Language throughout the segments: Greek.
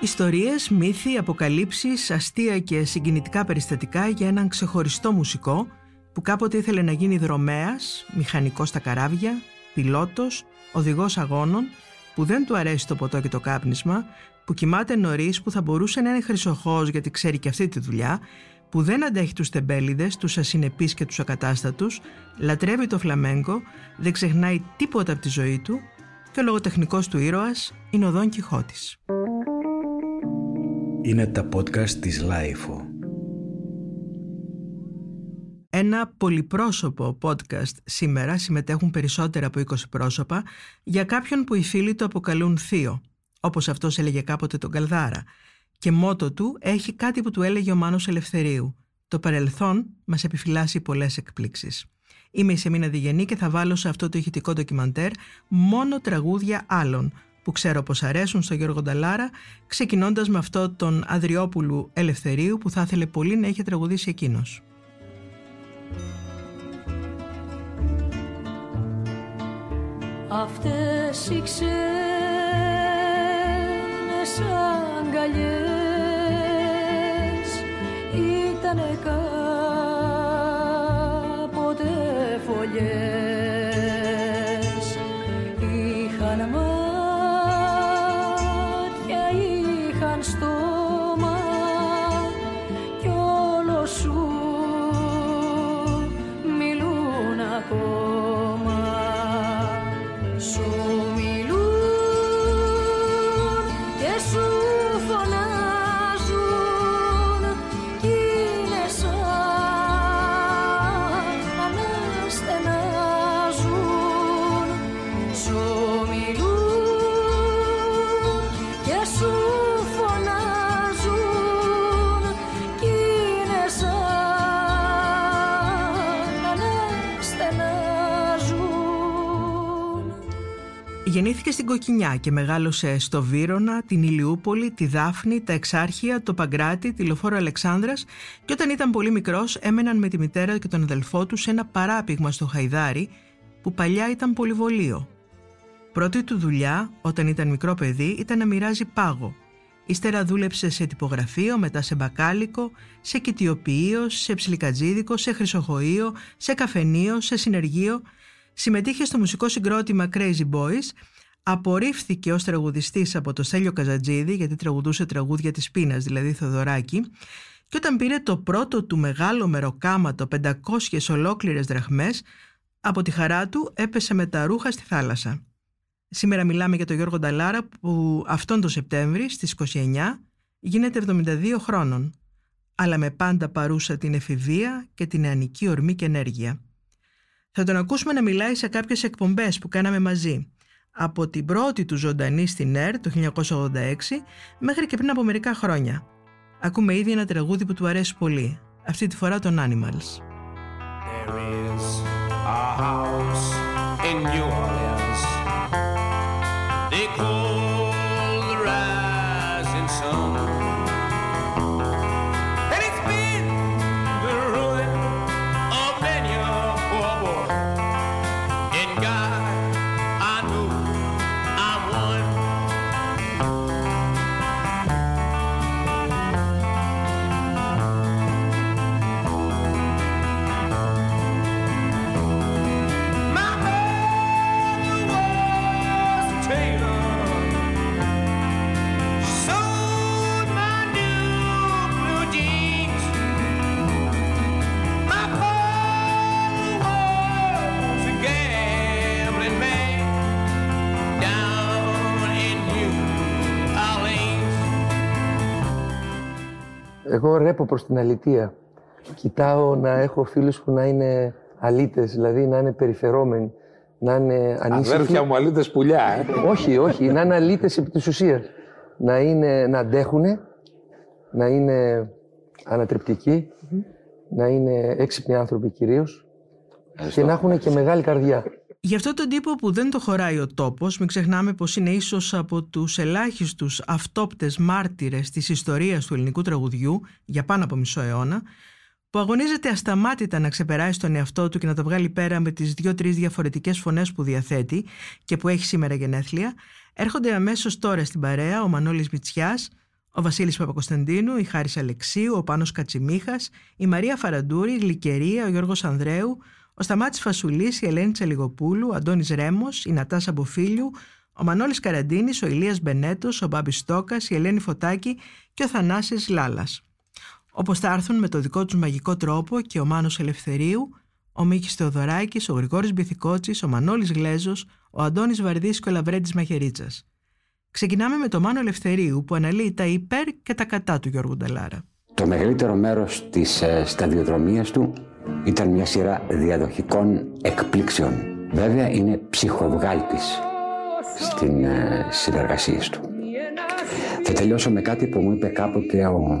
Ιστορίες, μύθοι, αποκαλύψεις, αστεία και συγκινητικά περιστατικά για έναν ξεχωριστό μουσικό που κάποτε ήθελε να γίνει δρομέας, μηχανικός στα καράβια, πιλότος, οδηγός αγώνων, που δεν του αρέσει το ποτό και το κάπνισμα, που κοιμάται νωρίς, που θα μπορούσε να είναι χρυσοχός γιατί ξέρει και αυτή τη δουλειά, που δεν αντέχει τους τεμπέληδες, τους ασυνεπείς και τους ακατάστατους, λατρεύει το φλαμέγκο, δεν ξεχνάει τίποτα από τη ζωή του και ο λογοτεχνικός του ήρωας είναι ο Δόν Κιχώτης. Είναι τα podcast της LiFO. Ένα πολυπρόσωπο podcast σήμερα συμμετέχουν περισσότερα από 20 πρόσωπα για κάποιον που οι φίλοι του αποκαλούν θείο, όπως αυτός έλεγε κάποτε τον Καλδάρα. Και μότο του έχει κάτι που του έλεγε ο Μάνος Ελευθερίου. Το παρελθόν μας επιφυλάσσει πολλές εκπλήξεις. Είμαι η Σεμίνα Διγενή και θα βάλω σε αυτό το ηχητικό ντοκιμαντέρ μόνο τραγούδια άλλων που ξέρω πως αρέσουν στο Γιώργο Νταλάρα, ξεκινώντας με αυτό τον Αδριόπουλου Ελευθερίου που θα ήθελε πολύ να είχε τραγουδήσει εκείνος. Αυτές οι ξένες αγκαλιές ήτανε κάποτε φωλιές Γεννήθηκε στην Κοκκινιά και μεγάλωσε στο Βύρονα, την Ηλιούπολη, τη Δάφνη, τα Εξάρχεια, το Παγκράτη, τη Λοφόρο Αλεξάνδρας και όταν ήταν πολύ μικρός έμεναν με τη μητέρα και τον αδελφό τους σε ένα παράπηγμα στο Χαϊδάρι που παλιά ήταν πολυβολείο. Πρώτη του δουλειά, όταν ήταν μικρό παιδί, ήταν να μοιράζει πάγο. Ύστερα δούλεψε σε τυπογραφείο, μετά σε μπακάλικο, σε κοιτιοποιείο, σε ψιλικατζίδικο, σε χρυσοχοείο, σε καφενείο, σε συνεργείο. Συμμετείχε στο μουσικό συγκρότημα Crazy Boys, απορρίφθηκε ως τραγουδιστής από το Στέλιο Καζατζίδη γιατί τραγουδούσε τραγούδια της πείνας, δηλαδή Θοδωράκη και όταν πήρε το πρώτο του μεγάλο μεροκάματο 500 ολόκληρες δραχμές από τη χαρά του έπεσε με τα ρούχα στη θάλασσα. Σήμερα μιλάμε για τον Γιώργο Νταλάρα που αυτόν τον Σεπτέμβρη στις 29 γίνεται 72 χρόνων αλλά με πάντα παρούσα την εφηβεία και την νεανική ορμή και ενέργεια. Θα τον ακούσουμε να μιλάει σε κάποιες εκπομπές που κάναμε μαζί από την πρώτη του ζωντανή στην ΕΡ το 1986 μέχρι και πριν από μερικά χρόνια. Ακούμε ήδη ένα τραγούδι που του αρέσει πολύ, αυτή τη φορά των Animals. There is a house in New Orleans. Εγώ ρέπω προς την αλητεία. Κοιτάω να έχω φίλους που να είναι αλήτες, δηλαδή να είναι περιφερόμενοι, να είναι ανήσυχοι. Αδέρφια μου, αλήτες πουλιά, ε. Όχι, όχι, να είναι αλήτες επί της ουσίας. Να, είναι, να αντέχουν, να είναι ανατρεπτικοί, να είναι έξυπνοι άνθρωποι κυρίως και να έχουν και μεγάλη καρδιά. Για αυτό τον τύπο που δεν το χωράει ο τόπος, μην ξεχνάμε πως είναι ίσως από τους ελάχιστους αυτόπτες μάρτυρες της ιστορίας του ελληνικού τραγουδιού για πάνω από μισό αιώνα, που αγωνίζεται ασταμάτητα να ξεπεράσει τον εαυτό του και να το βγάλει πέρα με τις δύο-τρεις διαφορετικές φωνές που διαθέτει και που έχει σήμερα γενέθλια, έρχονται αμέσως τώρα στην παρέα ο Μανώλης Μητσιάς, Ο Βασίλης Παπακοσταντίνου, η Χάρης Αλεξίου, ο Πάνος Κατσιμίχας, η Μαρία Φαραντούρη, η Γλυκερία, ο Γιώργος Ανδρέου, ο Σταμάτης Φασουλής, η Ελένη Τσαλιγοπούλου, ο Αντώνης Ρέμος, η Νατάσα Μποφίλιου, ο Μανώλης Καραντίνης, ο Ηλίας Μπενέτος, ο Μπάμπης Στόκας, η Ελένη Φωτάκη και ο Θανάσης Λάλας. Όπως θα έρθουν με το δικό τους μαγικό τρόπο και ο Μάνος Ελευθερίου, ο Μίκης Θεοδωράκης, ο Γρηγόρης Μπιθικότσης, ο Μανώλης Γλέζος, ο Αντώνης Βαρδής και ο Λαβρέντης Μαχαιρίτσας. Ξεκινάμε με το Μάνο Ελευθερίου που αναλύει τα υπέρ και τα κατά του Γιώργου Νταλάρα. Το μεγαλύτερο μέρος της ε, σταδιοδρομίας του ήταν μια σειρά διαδοχικών εκπλήξεων. Βέβαια είναι ψυχοβγάλτης στην ε, συνεργασία του. Θα τελειώσω με κάτι που μου είπε κάποτε ο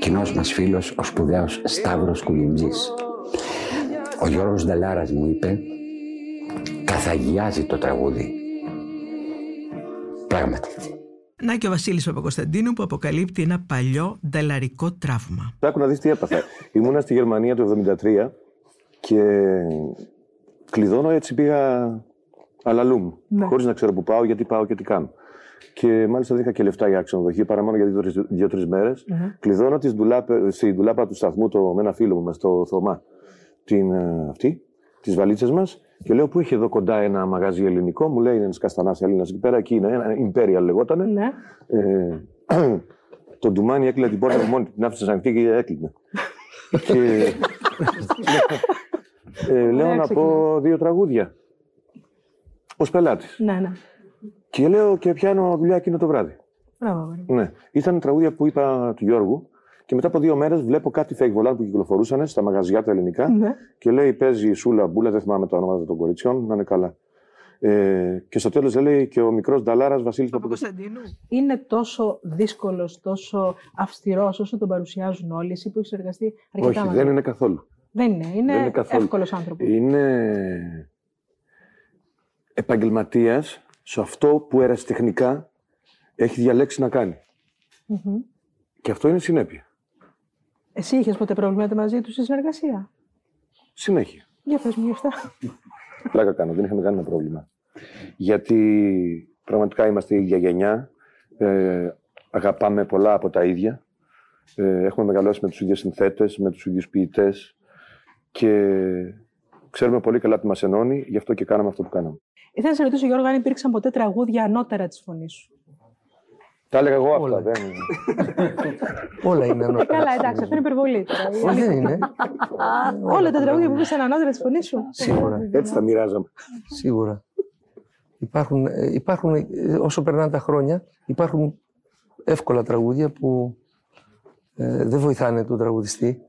κοινός μας φίλος, ο σπουδαίος Σταύρος Κουλιντζής. Ο Γιώργος Νταλάρας μου είπε «Καθαγιάζει το τραγούδι». Πράγματι. Να και ο Βασίλης Παπακοσταντίνου που αποκαλύπτει ένα παλιό νταλαρικό τραύμα. Άκου να δεις τι έπαθα. Ήμουνα στη Γερμανία το 1973 και κλειδώνω έτσι πήγα αλαλούμ. Ναι. Χωρίς να ξέρω που πάω, γιατί πάω και τι κάνω. Και μάλιστα δεν είχα και λεφτά για ξενοδοχείο παρά μόνο για δύο- δύο-τρεις μέρες. Κλειδώνω τις ντουλάπε- στη ντουλάπα του σταθμού το, με ένα φίλο μου, μες στο Θωμά, την, ε, αυτή, τις βαλίτσες μας. Και λέω: Πού έχει εδώ κοντά ένα μαγαζί ελληνικό; Μου λέει: Είναι ένας καστανάς Έλληνας εκεί πέρα. Εκεί είναι. Ένα Imperial λεγότανε. Ναι. Ε, το ντουμάνι έκλεινε την πόρτα μου μόνη του, την άφησε ανοιχτή και έκλεινε. και, ε, λέω να πω δύο τραγούδια. Ω πελάτης. Ναι, ναι. Και λέω και πιάνω δουλειά εκείνο το βράδυ. Μπράβο, αγόρι. Ναι. Ήταν τραγούδια που είπα του Γιώργου και μετά από δύο μέρες βλέπω κάτι fake volant που κυκλοφορούσαν στα μαγαζιά τα ελληνικά Ναι. και λέει παίζει η Σούλα Μπούλα, δεν θυμάμαι τα ονόματα των κοριτσιών, να είναι καλά. Ε, και στο τέλος λέει και ο μικρός Νταλάρας Βασίλης Παπακοσταντίνου. Παπακοσταντίνου. Είναι τόσο δύσκολος, τόσο αυστηρός όσο τον παρουσιάζουν όλοι. Εσύ που έχεις εργαστεί αρκετά Όχι, μαζί. δεν είναι καθόλου. Δεν είναι. Είναι, Δεν είναι καθόλου. εύκολος άνθρωπος. Είναι επαγγελματίας σε αυτό που ερασιτεχνικά έχει διαλέξει να κάνει. Και αυτό είναι συνέπεια. Εσύ είχες ποτέ προβλήματα μαζί τους στη συνεργασία; Συνέχεια. Για πες μου γι' αυτά. Πλάκα κάνω, δεν είχαμε κανένα πρόβλημα. Γιατί πραγματικά είμαστε η ίδια γενιά. Ε, αγαπάμε πολλά από τα ίδια. Ε, έχουμε μεγαλώσει με τους ίδιους συνθέτες, με τους ίδιους ποιητές και ξέρουμε πολύ καλά τι μας ενώνει, γι' αυτό και κάναμε αυτό που κάναμε. Ήθελα να σε ρωτήσω, Γιώργο, αν υπήρξαν ποτέ τραγούδια ανώτερα της φωνής σου; Τα έλεγα εγώ αυτά, Όλα. δεν... Όλα είναι Ε, ανώτερα. καλά, εντάξει, αυτό είναι υπερβολή. τώρα. Η Όχι, αλήθεια. δεν είναι. Όλα τα τραγούδια που είπες ανώτερα τη φωνή σου. Σίγουρα. Έτσι τα μοιράζαμε. Σίγουρα. Υπάρχουν, ε, υπάρχουν, ε, όσο περνάνε τα χρόνια, υπάρχουν εύκολα τραγούδια που ε, δεν βοηθάνε τον τραγουδιστή.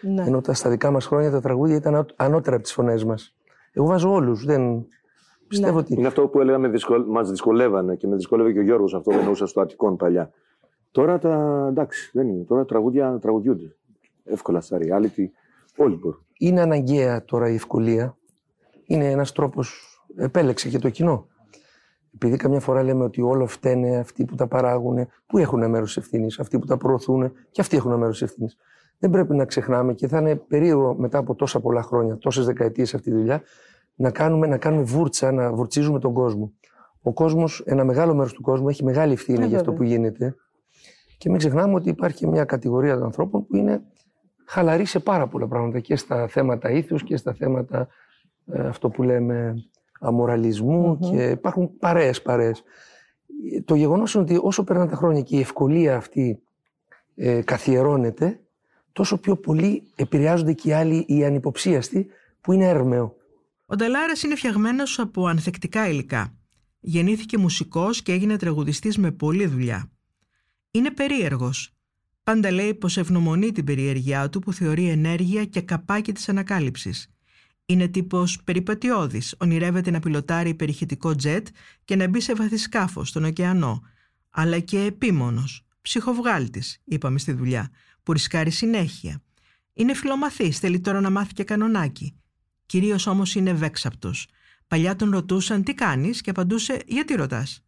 Ναι. Ενώ τα, στα δικά μας χρόνια τα τραγούδια ήταν ανώ- ανώτερα από τις φωνές μας. Εγώ βάζω όλους. Δεν... Πιστεύω Ναι. ότι Είναι αυτό που έλεγα, με δυσκολ... μας δυσκολεύανε και με δυσκολεύει και ο Γιώργος αυτό που εννοούσα στο Αττικόν παλιά. Τώρα τα εντάξει, δεν είναι. Τώρα τραγούδια τραγουδιούνται. Εύκολα στα reality. Όλοι μπορούν. είναι αναγκαία τώρα η ευκολία. Είναι ένας τρόπος, επέλεξε και το κοινό. Επειδή καμιά φορά λέμε ότι όλο φταίνε αυτοί που τα παράγουν, που έχουν μέρος ευθύνης, αυτοί που τα προωθούν και αυτοί έχουν μέρος ευθύνης. Δεν πρέπει να ξεχνάμε και θα είναι περίεργο μετά από τόσα πολλά χρόνια, τόσες δεκαετίες αυτή τη δουλειά, να κάνουμε, να κάνουμε βούρτσα, να βουρτσίζουμε τον κόσμο. Ο κόσμος, ένα μεγάλο μέρος του κόσμου έχει μεγάλη ευθύνη Ε, για αυτό που βέβαια. γίνεται. Και μην ξεχνάμε ότι υπάρχει και μια κατηγορία των ανθρώπων που είναι χαλαρή σε πάρα πολλά πράγματα και στα θέματα ήθους και στα θέματα ε, αυτό που λέμε αμοραλισμού και υπάρχουν παρέες παρέες. Ε, Το γεγονός είναι ότι όσο περνάνε τα χρόνια και η ευκολία αυτή ε, καθιερώνεται, τόσο πιο πολύ επηρεάζονται και οι άλλοι οι ανυποψίαστοι που είναι έρμεο. Ο Νταλάρας είναι φτιαγμένος από ανθεκτικά υλικά. Γεννήθηκε μουσικός και έγινε τραγουδιστής με πολλή δουλειά. Είναι περίεργος. Πάντα λέει πως ευνομονεί την περιέργειά του που θεωρεί ενέργεια και καπάκι της ανακάλυψης. Είναι τύπος περιπατιώδης, ονειρεύεται να πιλωτάρει υπερηχητικό τζετ και να μπει σε βαθύ σκάφος στον ωκεανό. Αλλά και επίμονος, ψυχοβγάλτης, είπαμε στη δουλειά, που ρισκάρει συνέχεια. Είναι φιλομαθής, θέλει τώρα να μάθει και κανονάκι. Κυρίως όμως είναι βέξαπτος. Παλιά τον ρωτούσαν τι κάνεις; και απαντούσε γιατί ρωτάς;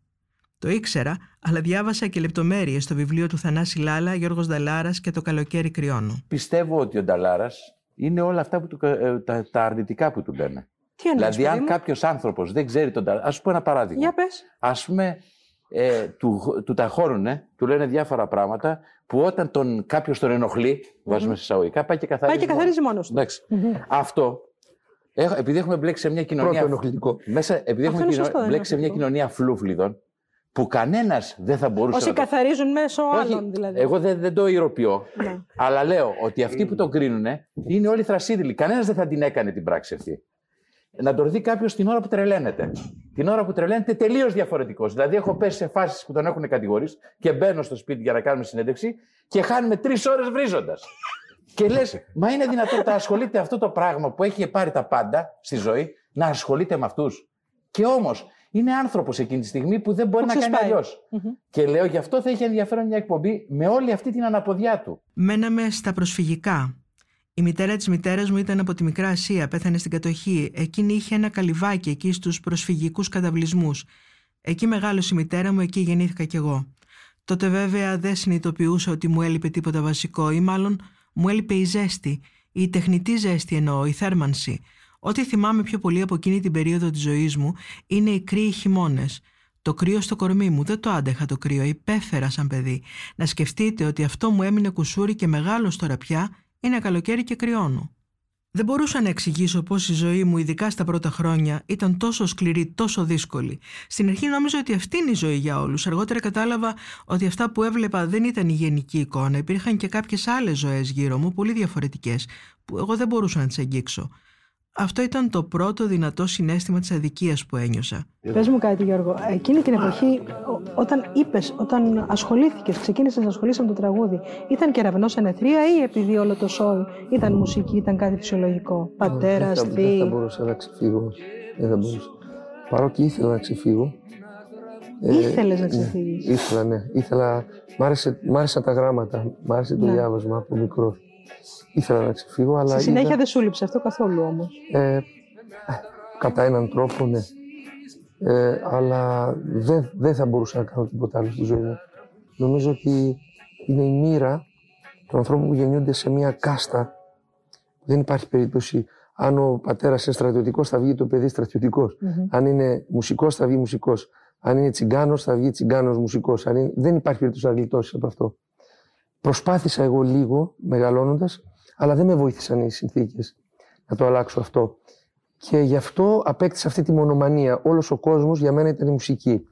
Το ήξερα, αλλά διάβασα και λεπτομέρειες στο βιβλίο του Θανάση Λάλα, Γιώργος Δαλάρας και το καλοκαίρι κρυώνω. Πιστεύω ότι ο Νταλάρας είναι όλα αυτά που του, ε, τα, τα αρνητικά που του λένε. Τι εννοείς, δηλαδή, παιδί αν μου; κάποιος άνθρωπος δεν ξέρει τον Νταλάρα. Α πω ένα παράδειγμα. Για πες. Α πούμε, ε, του, του τα χώρουνε, του λένε διάφορα πράγματα που όταν τον, κάποιος τον ενοχλεί, βάζουμε σε εισαγωγικά, πάει και καθαρίζει. Πάει και καθαρίζει μόνος του. Εντάξει. Αυτό, έχω, επειδή έχουμε μπλέξει σε μια κοινωνία... Πρώτο ενοχλητικό. Μέσα, επειδή Αυτό έχουμε είναι κοινο- σωστό, δεν μπλέξει σε μια είναι κοινωνία φλούφλιδων, που κανένας δεν θα μπορούσε Όσοι να το καθαρίζουν μέσω όχι, άλλων δηλαδή. εγώ δεν, δεν το ηρωποιώ. Ναι. Αλλά λέω ότι αυτοί που τον κρίνουν είναι όλοι θρασίδηλοι. Κανένας δεν θα την έκανε την πράξη αυτή. Να τον δει κάποιος την ώρα που τρελαίνεται. Την ώρα που τρελαίνεται τελείως διαφορετικός. Δηλαδή, έχω πέσει σε φάσεις που τον έχουν κατηγορήσει και μπαίνω στο σπίτι για να κάνουμε συνέντευξη και χάνουμε τρεις ώρες βρίζοντας. Και λες, μα είναι δυνατόν να ασχολείται αυτό το πράγμα που έχει πάρει τα πάντα στη ζωή, να ασχολείται με αυτούς. Και όμως είναι άνθρωπος εκείνη τη στιγμή που δεν μπορεί Που να κάνει ξεσπάει. αλλιώς. Και λέω, γι' αυτό θα είχε ενδιαφέρον μια εκπομπή με όλη αυτή την αναποδιά του. Μέναμε στα προσφυγικά. Η μητέρα της μητέρας μου ήταν από τη Μικρά Ασία, πέθανε στην κατοχή. Εκείνη είχε ένα καλυβάκι εκεί στους προσφυγικούς καταβλισμούς. Εκεί μεγάλωσε η μητέρα μου, εκεί γεννήθηκα κι εγώ. Τότε βέβαια δεν συνειδητοποιούσα ότι μου έλειπε τίποτα βασικό ή μάλλον μου έλειπε η ζέστη, η τεχνητή ζέστη εννοώ, η θέρμανση. Ό,τι θυμάμαι πιο πολύ από εκείνη την περίοδο της ζωής μου είναι οι κρύοι χειμώνες. Το κρύο στο κορμί μου, δεν το άντεχα το κρύο, υπέφερα σαν παιδί. Να σκεφτείτε ότι αυτό μου έμεινε κουσούρι και μεγάλος τώρα πια είναι καλοκαίρι και κρυώνω. Δεν μπορούσα να εξηγήσω πώς η ζωή μου, ειδικά στα πρώτα χρόνια, ήταν τόσο σκληρή, τόσο δύσκολη. Στην αρχή νόμιζα ότι αυτή είναι η ζωή για όλους. Αργότερα κατάλαβα ότι αυτά που έβλεπα δεν ήταν η γενική εικόνα. Υπήρχαν και κάποιες άλλες ζωές γύρω μου, πολύ διαφορετικές, που εγώ δεν μπορούσα να τις αγγίξω. Αυτό ήταν το πρώτο δυνατό συνέστημα της αδικίας που ένιωσα. Πες μου κάτι Γιώργο, εκείνη την εποχή ο- όταν είπες, όταν ασχολήθηκες, ξεκίνησες να ασχολείσαι με το τραγούδι, ήταν κεραυνός ενεθρία ή επειδή όλο το σοου ήταν μουσική, ήταν κάτι φυσιολογικό, πατέρας, δεν, θα, δεν θα θείοι. μπορούσα να ξεφύγω. όχι. Δεν θα μπορούσα. Παρότι ήθελα να ξεφύγω. Ήθελες να ναι, ξεφύγεις. ήθελα, ναι. Ήθελα, μ, άρεσε, μ' άρεσαν τα γράμματα, μ' άρεσε το Ναι. διάβασμα από μικρός. Ήθελα να ξεφύγω, αλλά. Στη συνέχεια είδα- δεν σου λείψε αυτό καθόλου όμως. Ε, κατά έναν τρόπο, ναι. Ε, αλλά δεν, δεν θα μπορούσα να κάνω τίποτα άλλο στη ζωή μου. Νομίζω ότι είναι η μοίρα των ανθρώπων που γεννιούνται σε μια κάστα. Δεν υπάρχει περίπτωση. Αν ο πατέρας είναι στρατιωτικός, θα βγει το παιδί στρατιωτικός. Αν είναι μουσικός, θα βγει μουσικός. Αν είναι τσιγκάνος, θα βγει τσιγκάνος μουσικός. Είναι... Δεν υπάρχει περίπτωση να γλιτώσεις από αυτό. Προσπάθησα εγώ λίγο, μεγαλώνοντας, αλλά δεν με βοήθησαν οι συνθήκες να το αλλάξω αυτό. Και γι' αυτό απέκτησα αυτή τη μονομανία. Όλος ο κόσμος για μένα ήταν η μουσική.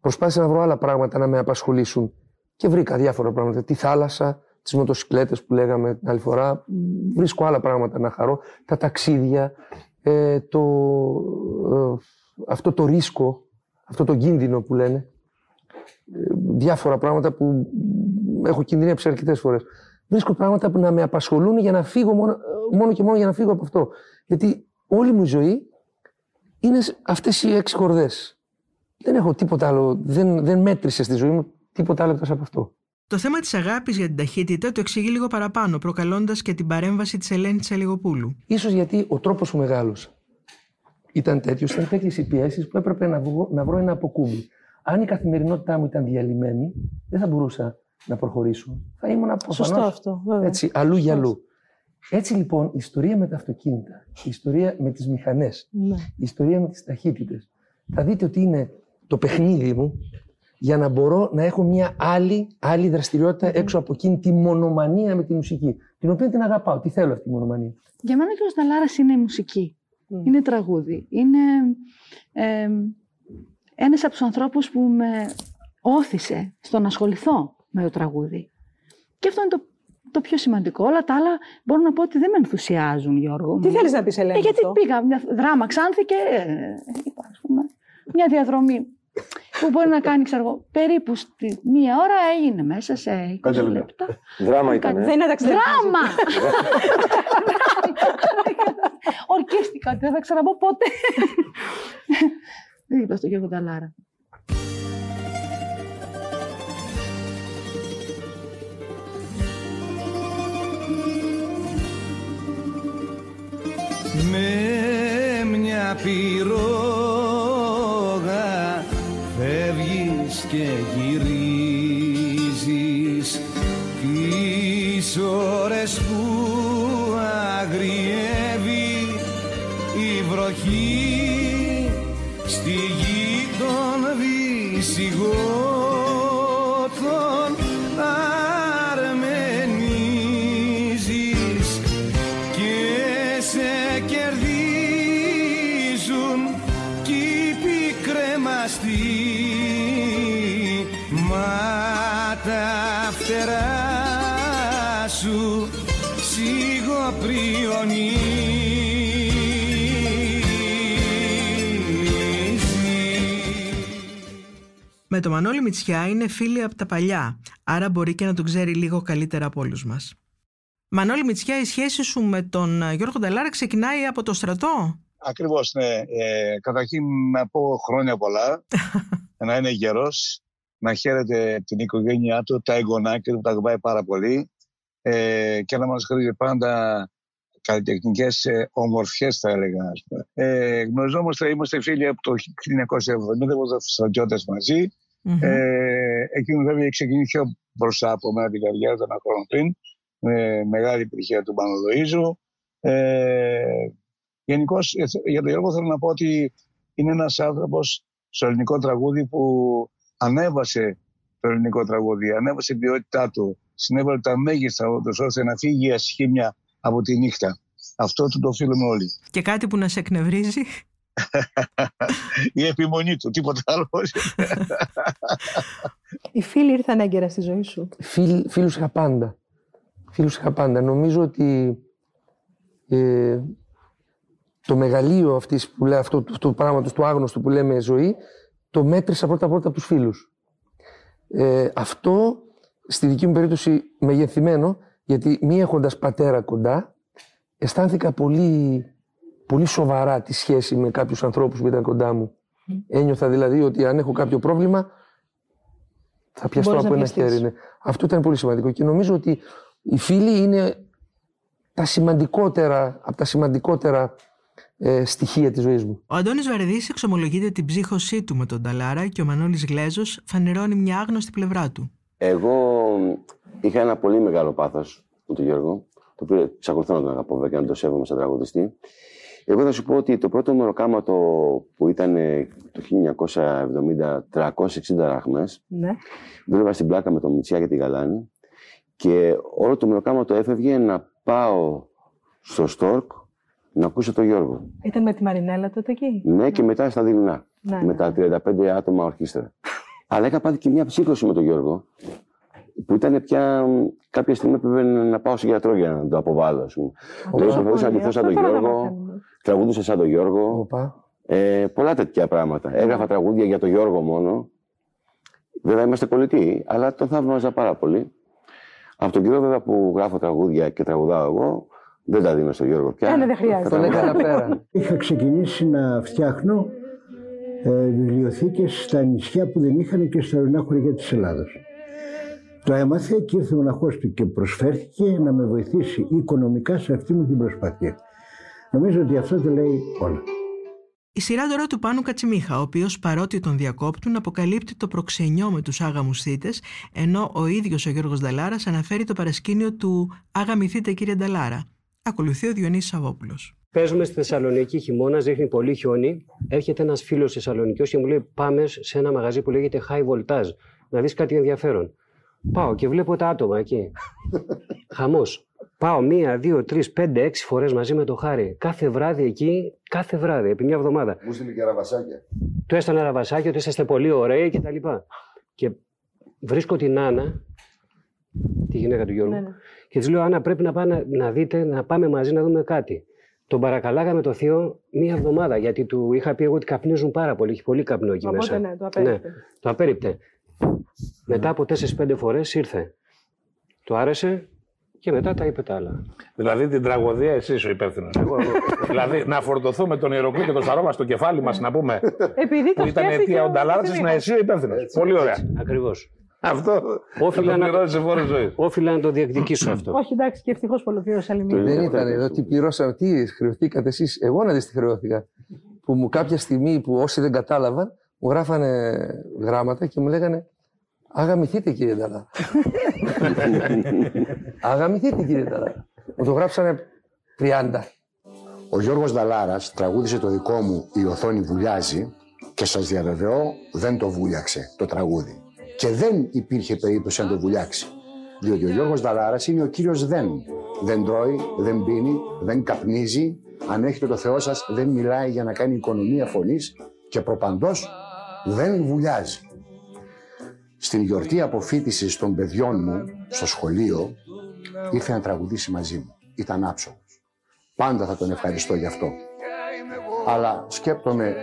Προσπάθησα να βρω άλλα πράγματα να με απασχολήσουν και βρήκα διάφορα πράγματα. Τη θάλασσα, τις μοτοσυκλέτες που λέγαμε την άλλη φορά. Βρίσκω άλλα πράγματα να χαρώ. Τα ταξίδια, ε, το, ε, αυτό το ρίσκο, αυτό το κίνδυνο που λένε. Ε, διάφορα πράγματα που έχω κινδυνεύσει αρκετές φορές. Βρίσκω πράγματα που να με απασχολούν για να φύγω μόνο, μόνο και μόνο για να φύγω από αυτό. Γιατί όλη μου η ζωή είναι αυτές οι έξι χορδές. Δεν έχω τίποτα άλλο, δεν, δεν μέτρησες στη ζωή μου τίποτα άλλο εκτός από αυτό. Το θέμα της αγάπης για την ταχύτητα το εξηγεί λίγο παραπάνω, προκαλώντας και την παρέμβαση της Ελένη Τσαλιγοπούλου. Ίσως γιατί ο τρόπος που μεγάλωσα ήταν τέτοιος, ήταν τέτοιες οι πιέσεις που έπρεπε να βρω, να βρω ένα αποκούμπι. Αν η καθημερινότητά μου ήταν διαλυμένη, δεν θα μπορούσα να προχωρήσω. Θα ήμουν προφανώς, Σωστό αυτό, βέβαια. Έτσι, αλλού για Σωστό. αλλού. Έτσι λοιπόν, η ιστορία με τα αυτοκίνητα, η ιστορία με τις μηχανές, Ναι. η ιστορία με τις ταχύτητες, θα δείτε ότι είναι το παιχνίδι μου για να μπορώ να έχω μια άλλη, άλλη δραστηριότητα έξω από εκείνη τη μονομανία με τη μουσική, την οποία την αγαπάω, τη θέλω αυτή τη μονομανία; Για μένα και ο Σταλάρας είναι η μουσική. Είναι τραγούδι. Είναι ε, ένας από τους ανθρώπους που με όθησε στο να ασχοληθώ με το τραγούδι. Και αυτό είναι το, το πιο σημαντικό. Όλα τα άλλα μπορώ να πω ότι δεν με ενθουσιάζουν, Γιώργο. Τι μου. θέλεις να πεις, Ελένη, Ε, γιατί αυτό; πήγα μια δράμα Ξάνθη και ε, είπα, ας πούμε, μια διαδρομή που μπορεί να κάνει, ξέρω εγώ, περίπου στη μία ώρα έγινε μέσα σε 20 Πέντε λεπτά. λεπτά. Δράμα ήταν. Δεν είναι ταξιδιωτικό. Δράμα! Ορκίστηκα ότι δεν θα ξαναπώ ποτέ. Δεν είπα στο Γιώργο Νταλάρα. Με μια πυρόγα. Φεύγεις και γυρίζεις. Τις ώρες που αγριεύει η βροχή. Στη το Μανώλη Μητσιά είναι φίλοι από τα παλιά, άρα μπορεί και να τον ξέρει λίγο καλύτερα από όλους μας. Μανώλη Μητσιά, η σχέση σου με τον ε, Γιώργο Νταλάρα ξεκινάει από το στρατό; Ακριβώς, ναι. Ε, καταρχήν να πω χρόνια πολλά, να είναι γερός, να χαίρεται την οικογένειά του, τα εγγονάκια του, που τα αγαπάει πάρα πολύ ε, και να μας χρήζει πάντα καλλιτεχνικές ε, ομορφιές, θα έλεγα. Ας πούμε. Ε, γνωριζόμαστε, είμαστε φίλοι από το 1970, είμαστε στρατιώτες μαζί. Mm-hmm. Ε, εκείνο βέβαια έχει ξεκινήσει πιο μπροστά από μένα την καρδιά, ένα χρόνος πριν, με μεγάλη επιτυχία του Πανοδοίζου. Ε, Γενικώς για τον Γιώργο θέλω να πω ότι είναι ένας άνθρωπος στο ελληνικό τραγούδι που ανέβασε το ελληνικό τραγούδι, ανέβασε την ποιότητά του, συνέβαλε τα μέγιστα ώστε να φύγει η ασχήμια από τη νύχτα. Αυτό του το οφείλουμε όλοι. Και κάτι που να σε εκνευρίζει. Η επιμονή του, τίποτα άλλο. Οι φίλοι ήρθαν έγκαιρα στη ζωή σου. Φίλ, φίλους είχα πάντα. Φίλους είχα πάντα. Νομίζω ότι ε, το μεγαλείο αυτής που λέει αυτό το, το πράγματος του άγνωστου που λέμε ζωή το μέτρησα πρώτα πρώτα από τους φίλους. Ε, αυτό στη δική μου περίπτωση μεγεθυμένο γιατί μη έχοντας πατέρα κοντά, αισθάνθηκα πολύ, πολύ σοβαρά τη σχέση με κάποιους ανθρώπους που ήταν κοντά μου. Ένιωθα δηλαδή ότι αν έχω κάποιο πρόβλημα, θα πιαστώ από ένα χέρι. Ναι. Αυτό ήταν πολύ σημαντικό. Και νομίζω ότι οι φίλοι είναι τα σημαντικότερα, από τα σημαντικότερα ε, στοιχεία της ζωής μου. Ο Αντώνης Βαρεδής εξομολογείται την ψύχωσή του με τον Ταλάρα και ο Μανώλης Γλέζος φανερώνει μια άγνωστη πλευρά του. Εγώ είχα ένα πολύ μεγάλο πάθος με τον Γιώργο, το οποίο εξακολουθώ να τον αγαπώ βέβαια και να το σέβομαι σαν τραγουδιστή. Εγώ θα σου πω ότι το πρώτο μεροκάματο που ήταν το 1970, 360 ραχμές, Ναι. δούλευα στην πλάκα με τον Μητσιά και τη Γαλάνη και όλο το μεροκάματο έφευγε να πάω στο Στόρκ να ακούσω τον Γιώργο. Ήταν με τη Μαρινέλα τότε εκεί; Ναι, και μετά στα Δειλινά. Ναι, με τα 35 άτομα ορχήστρα. Αλλά είχα πάθει και μια ψύχωση με τον Γιώργο, που ήταν πια κάποια στιγμή έπρεπε να πάω στον γιατρό για να το αποβάλω. ας πούμε. Δηλαδή, προσπαθούσα να ντυθώ σαν τον Γιώργο, τραγουδούσα σαν τον Γιώργο. Ε, πολλά τέτοια πράγματα. Έγραφα τραγούδια για τον Γιώργο μόνο. Βέβαια είμαστε κολλητοί, αλλά τον θαύμαζα πάρα πολύ. Από τον καιρό βέβαια που γράφω τραγούδια και τραγουδάω εγώ, δεν τα δίνω στον Γιώργο πια. Ε, ναι, δεν χρειάζεται. Τον έκανα πέρα. Είχα ξεκινήσει να φτιάχνω ε, βιβλιοθήκες στα νησιά που δεν είχαν και στα ορεινά χωριά της Ελλάδος. Το έμαθε και ήρθε ο μοναχός του και προσφέρθηκε να με βοηθήσει οικονομικά σε αυτή μου την προσπάθεια. Νομίζω ότι αυτό το λέει όλα. Η σειρά τώρα του Πάνου Κατσιμίχα, ο οποίος παρότι τον διακόπτουν, αποκαλύπτει το προξενιό με τους άγαμους θήτε, ενώ ο ίδιος ο Γιώργος Νταλάρας αναφέρει το παρασκήνιο του Αγαμηθείτε κύριε Νταλάρα. Ακολουθεί ο Διονύσης Σαββόπουλος. Παίζουμε στη Θεσσαλονίκη, χειμώνα, ρίχνει πολύ χιόνι. Έρχεται ένας φίλος Θεσσαλονικιό και μου λέει: Πάμε σε ένα μαγαζί που λέγεται High Voltage, να δεις κάτι ενδιαφέρον. Πάω και βλέπω τα άτομα εκεί. Χαμός. Πάω μία, δύο, τρεις, πέντε, έξι φορές μαζί με το χάρη. Κάθε βράδυ εκεί, κάθε βράδυ, επί μια εβδομάδα. Μου στείλει και ραβασάκια. Του έστελνα ραβασάκια, ότι είσαστε πολύ ωραίοι και τα λοιπά. Και βρίσκω την Άννα, τη γυναίκα του Γιώργου, Ναι, ναι. και της λέω: Άννα, πρέπει να, πάμε, να, να δείτε, να πάμε μαζί να δούμε κάτι. Τον παρακαλάγαμε το θείο μία εβδομάδα, γιατί του είχα πει εγώ ότι καπνίζουν πάρα πολύ. Έχει πολύ καπνό εκεί Οπότε μέσα. ναι, το απέριπτε. το απέριπτε. Μετά από 4-5 φορές ήρθε. Του άρεσε και μετά τα είπε τα άλλα. Δηλαδή την τραγωδία εσύ ο υπεύθυνος. δηλαδή να φορτωθούμε τον Ιεροκλή και τον Σαρόμα στο κεφάλι μας να πούμε Επειδή το που ήταν σκέφτηκε αιτία ο ο Νταλάρα να Κατσιμίχας. εσύ ο υπεύθυνος. Πολύ ωραία. Ακριβώς. Αυτό Όφιλα θα το να, πληρώσει σε φόρο ζωής. όφιλα να το διεκδικήσω αυτό. Όχι, εντάξει, και ευτυχώς που ολοκλήρωσε άλλη μία. Δεν ήταν εδώ, τι πληρώσαμε, τι χρεωθήκατε εσείς; Εγώ να δεις τι χρεώθηκα. Που μου κάποια στιγμή που όσοι δεν κατάλαβαν, μου γράφανε γράμματα και μου λέγανε Αγαμηθείτε κύριε Νταλάρα. Αγαμηθείτε κύριε Νταλάρα. Μου το γράψανε 30. Ο Γιώργος Δαλάρας τραγούδισε το δικό μου «Η οθόνη βουλιάζει» και σας διαβεβαιώ δεν το βούλιαξε το τραγούδι. Και δεν υπήρχε περίπτωση να το βουλιάξει. Διότι ο Γιώργος Δαλάρας είναι ο κύριος δεν. Δεν τρώει, δεν πίνει, δεν καπνίζει. Αν έχετε το Θεό σας δεν μιλάει για να κάνει οικονομία φωνής και προπαντός δεν βουλιάζει. Στην γιορτή αποφύτησης των παιδιών μου στο σχολείο ήρθε να τραγουδήσει μαζί μου. Ήταν άψογος. Πάντα θα τον ευχαριστώ γι' αυτό. Αλλά σκέπτομαι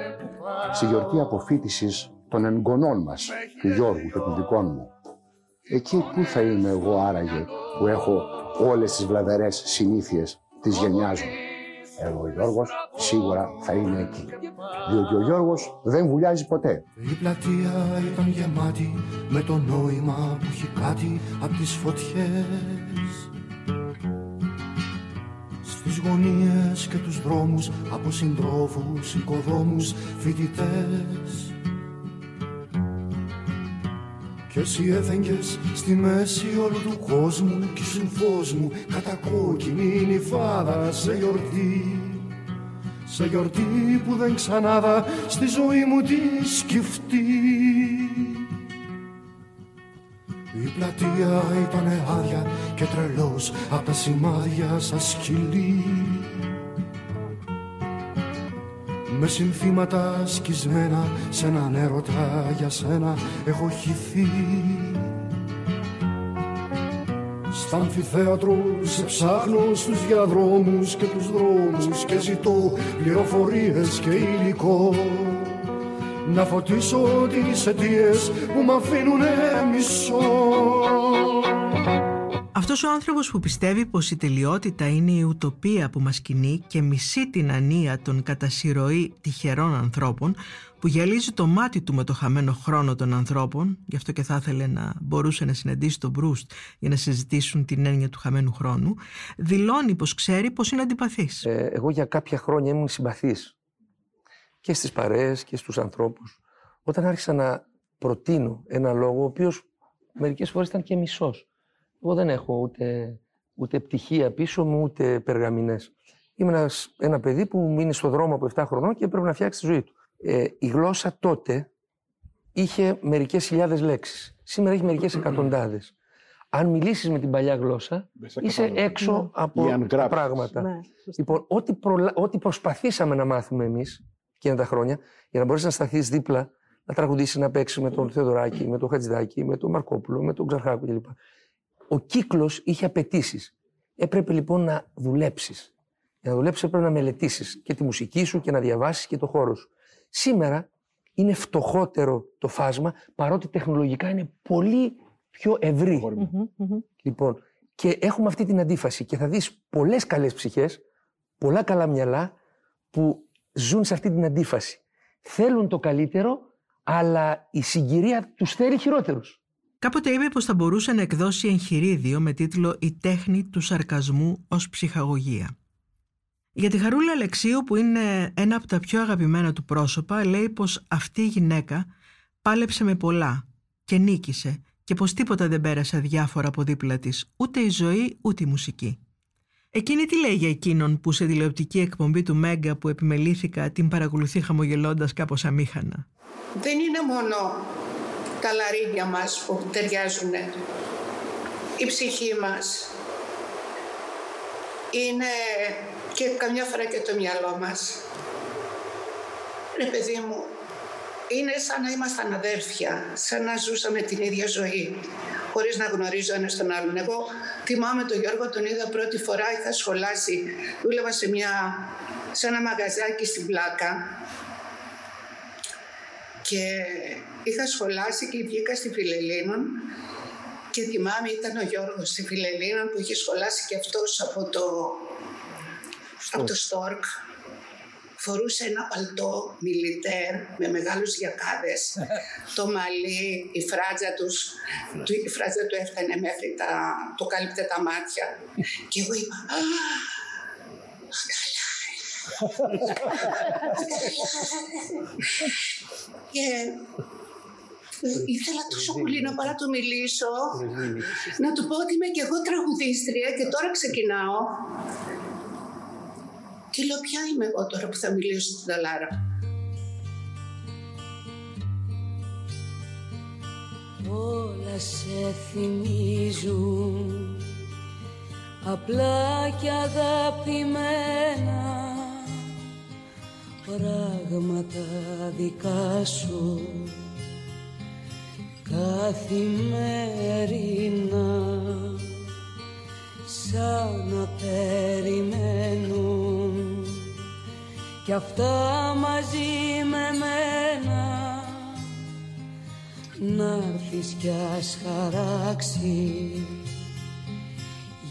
στη γιορτή αποφύτησης των εγγονών μας, του Γιώργου και του δικών μου. Εκεί πού θα είμαι εγώ άραγε που έχω όλες τις βλαβερές συνήθειες της γενιάς μου. Εγώ ο Γιώργος σίγουρα θα είναι εκεί. Διότι ο Γιώργος δεν βουλιάζει ποτέ. Η πλατεία ήταν γεμάτη με το νόημα που έχει κάτι από τις φωτιές Στις γωνίες και τους δρόμους από συντρόφους, οικοδόμους, φοιτητές κι εσύ έφεγγες στη μέση όλου του κόσμου Κι ήσουν φως μου κατακόκκινη νυφάδα σε γιορτή. Σε γιορτή που δεν ξανάδα στη ζωή μου τη σκεφτεί Η πλατεία ήταν άδεια και τρελός απ' τα σημάδια σαν σκυλί με συνθήματα σκισμένα σε έναν έρωτα για σένα έχω χυθεί. Στα αμφιθέατρο σε ψάχνω στους διαδρόμους και τους δρόμους και ζητώ πληροφορίες και υλικό. Να φωτίσω τις αιτίες που μ' αφήνουνε μισό Αυτός ο άνθρωπος που πιστεύει πως η τελειότητα είναι η ουτοπία που μας κινεί και μισεί την ανία των κατά συρροή τυχερών ανθρώπων που γυαλίζει το μάτι του με το χαμένο χρόνο των ανθρώπων γι' αυτό και θα ήθελε να μπορούσε να συναντήσει τον Μπρούστ για να συζητήσουν την έννοια του χαμένου χρόνου δηλώνει πως ξέρει πως είναι αντιπαθής. Ε, εγώ για κάποια χρόνια ήμουν συμπαθής και στις παρέες και στους ανθρώπους. Όταν άρχισα να προτείνω ένα λόγο ο οποίος μερικές φορές ήταν και μισός εγώ δεν έχω ούτε, ούτε πτυχία πίσω μου, ούτε περγαμηνές. Είμαι ένας, ένα παιδί που μείνει στο δρόμο από 7 χρονών και πρέπει να φτιάξει τη ζωή του. Ε, η γλώσσα τότε είχε μερικές χιλιάδες λέξεις. Σήμερα έχει μερικές εκατοντάδες. Αν μιλήσεις με την παλιά γλώσσα, είσαι έξω Ναι. από Ή αν τα γράψεις. πράγματα. Ναι, λοιπόν, ό,τι, προλα... ό,τι προσπαθήσαμε να μάθουμε εμείς εκείνα τα χρόνια, για να μπορέσεις να σταθείς δίπλα, να τραγουδήσεις, να παίξεις με τον Θεοδωράκη, με τον Χατζηδάκη, με τον Μαρκόπουλο, με τον Ξαρχάκου κλπ. Ο κύκλος είχε απαιτήσεις. Έπρεπε λοιπόν να δουλέψεις. Για να δουλέψεις έπρεπε να μελετήσεις και τη μουσική σου και να διαβάσεις και το χώρο σου. Σήμερα είναι φτωχότερο το φάσμα, παρότι τεχνολογικά είναι πολύ πιο ευρύ. Λοιπόν, και έχουμε αυτή την αντίφαση και θα δεις πολλές καλές ψυχές, πολλά καλά μυαλά που ζουν σε αυτή την αντίφαση. Θέλουν το καλύτερο, αλλά η συγκυρία τους θέλει χειρότερους. Κάποτε είπε πως θα μπορούσε να εκδώσει εγχειρίδιο με τίτλο «Η τέχνη του σαρκασμού ως ψυχαγωγία». Για τη Χαρούλα Αλεξίου που είναι ένα από τα πιο αγαπημένα του πρόσωπα λέει πως αυτή η γυναίκα πάλεψε με πολλά και νίκησε και πως τίποτα δεν πέρασε αδιάφορα από δίπλα της, ούτε η ζωή ούτε η μουσική. Εκείνη τι λέει για εκείνον που σε τηλεοπτική εκπομπή του Μέγκα που επιμελήθηκα την παρακολουθεί χαμογελώντας κάπως αμήχανα; Δεν είναι μόνο τα λαρίδια μας που ταιριάζουν. Η ψυχή μας. Είναι και καμιά φορά και το μυαλό μας. Ρε παιδί μου, είναι σαν να ήμασταν αδέρφια, σαν να ζούσαμε την ίδια ζωή, χωρίς να γνωρίζω ένας τον άλλον. Εγώ θυμάμαι τον Γιώργο, τον είδα πρώτη φορά, είχα σχολάσει, δούλευα σε, μια, σε ένα μαγαζάκι στην Πλάκα και είχα σχολάσει και βγήκα στη Φιλελίνων και θυμάμαι ήταν ο Γιώργος στη Φιλελίνων που είχε σχολάσει και αυτός από το, από το Στόρκ. Φορούσε ένα παλτό μιλιτέρ με μεγάλους γιακάδες, το μαλλί, η φράτζα, τους, του, η φράτζα του έφτανε μέχρι τα, του κάλυπτε τα μάτια. Και εγώ είπα, «Α, Και ήθελα τόσο πολύ να πάω να του μιλήσω, να του πω ότι είμαι και εγώ τραγουδίστρια και τώρα ξεκινάω. Και λέω, ποια είμαι εγώ τώρα που θα μιλήσω στην Ταλάρα; όλα σε θυμίζουν απλά και αγαπημένα πράγματα δικά σου. Καθημερινά σαν να περιμένουν κι αυτά μαζί με μένα να έρθεις κι ας χαράξει.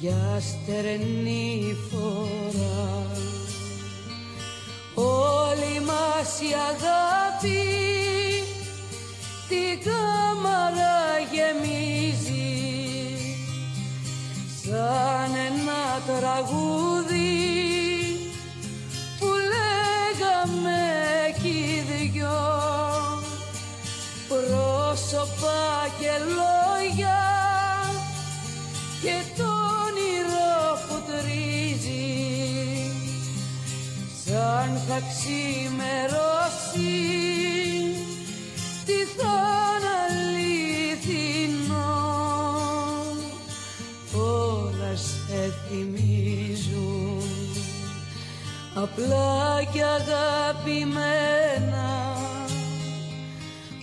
Για στερνή φορά όλη μας η αγάπη την κάμαρα γεμίζει. Σαν ένα τραγούδι που λέγαμε κι οι δυο. Πρόσωπα και λόγια και το θα ξημερώσει τι θα είναι αληθινό όλα σε θυμίζουν. Απλά και αγαπημένα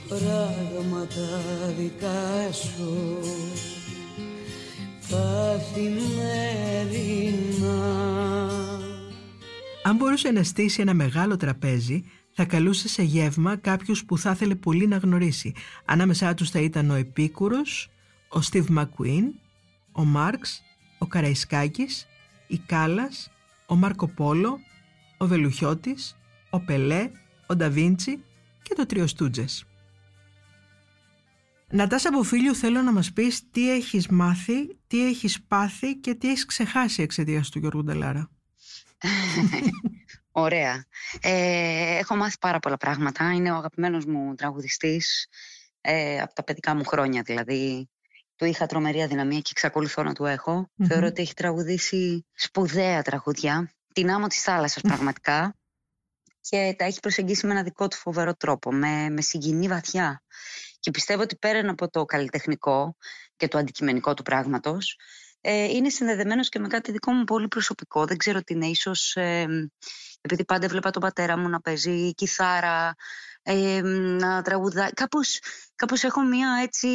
πράγματα δικά σου. Καθημερινά Αν μπορούσε να στήσει ένα μεγάλο τραπέζι, θα καλούσε σε γεύμα κάποιους που θα ήθελε πολύ να γνωρίσει. Ανάμεσά τους θα ήταν ο Επίκουρος, ο Στίβ Μακουίν, ο Μάρξ, ο Καραϊσκάκης, η Κάλας, ο Μάρκο Πόλο, ο Βελουχιώτης, ο Πελέ, ο Νταβίντσι και το Τρίο Στούτζες. Νατάσα Μποφίλιου θέλω να μας πεις τι έχεις μάθει, τι έχεις πάθει και τι έχεις ξεχάσει εξαιτίας του Γιώργου Ντελάρα. Ωραία. Ε, έχω μάθει πάρα πολλά πράγματα. Είναι ο αγαπημένος μου τραγουδιστής ε, από τα παιδικά μου χρόνια δηλαδή. Του είχα τρομερή αδυναμία και εξακολουθώ να του εχω Μμμ. Θεωρώ ότι έχει τραγουδήσει σπουδαία τραγούδια. Την άμμο της θάλασσας πραγματικά. Και τα έχει προσεγγίσει με ένα δικό του φοβερό τρόπο. Με, με συγκινεί βαθιά. Και πιστεύω ότι πέραν από το καλλιτεχνικό και το αντικειμενικό του πράγματος, ε, είναι συνδεδεμένος και με κάτι δικό μου πολύ προσωπικό. Δεν ξέρω τι είναι, ίσως ε, επειδή πάντα έβλεπα τον πατέρα μου να παίζει κιθάρα, ε, να τραγουδάει. Κάπως, κάπως έχω μία έτσι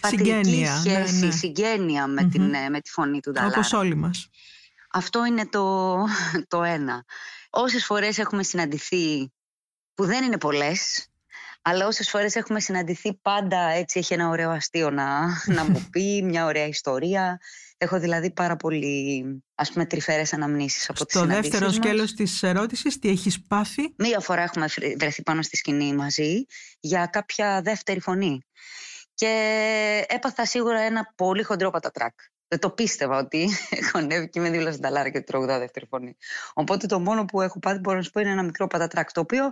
πατρική Συγγένεια, ναι, σχέση, ναι. συγγένεια με, Μμμ. την, ε, με τη φωνή του Νταλάρα. Όπως όλοι μας. Αυτό είναι το, το ένα. Όσες φορές έχουμε συναντηθεί, που δεν είναι πολλές, αλλά όσες φορές έχουμε συναντηθεί πάντα έτσι έχει ένα ωραίο αστείο να, να μου πει, μια ωραία ιστορία. Έχω δηλαδή πάρα πολύ, ας πούμε, τρυφέρες αναμνήσεις από τις Το συναντήσεις δεύτερο μας. σκέλος της ερώτησης, τι έχεις πάθει; Μία φορά έχουμε βρε- βρεθεί πάνω στη σκηνή μαζί για κάποια δεύτερη φωνή. Και έπαθα σίγουρα ένα πολύ χοντρό πατατράκ. Δεν το πίστευα ότι έχω ανέβει και είμαι δίπλα στην ταλάρα και τραγουδάω δεύτερη φωνή. Οπότε το μόνο που έχω πάθει μπορώ να σου πω είναι ένα μικρό πατατράκ. Το οποίο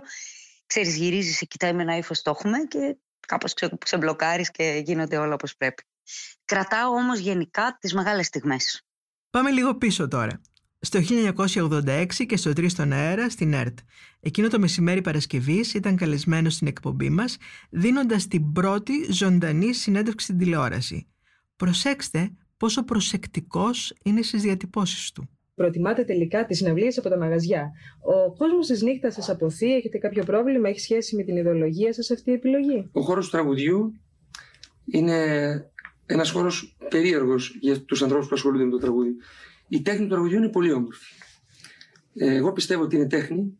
ξέρεις, γυρίζεις, σε κοιτάει με ένα ύφος, το έχουμε και κάπως ξε, ξεμπλοκάρεις και γίνονται όλα όπως πρέπει. Κρατάω όμως γενικά τις μεγάλες στιγμές. Πάμε λίγο πίσω τώρα. Στο 1986 και στο 3 στον αέρα στην ΕΡΤ. Εκείνο το μεσημέρι Παρασκευής ήταν καλεσμένος στην εκπομπή μας, δίνοντας την πρώτη ζωντανή συνέντευξη στην τηλεόραση. Προσέξτε πόσο προσεκτικός είναι στις διατυπώσεις του. Προτιμάτε τελικά τις συναυλίες από τα μαγαζιά. Ο κόσμος της νύχτας σας αποθεί, έχετε κάποιο πρόβλημα, έχει σχέση με την ιδεολογία σας αυτή η επιλογή; Ο χώρος του τραγουδιού είναι ένας χώρος περίεργος για τους ανθρώπους που ασχολούνται με το τραγούδι. Η τέχνη του τραγουδιού είναι πολύ όμορφη. Ε, Εγώ πιστεύω ότι είναι τέχνη.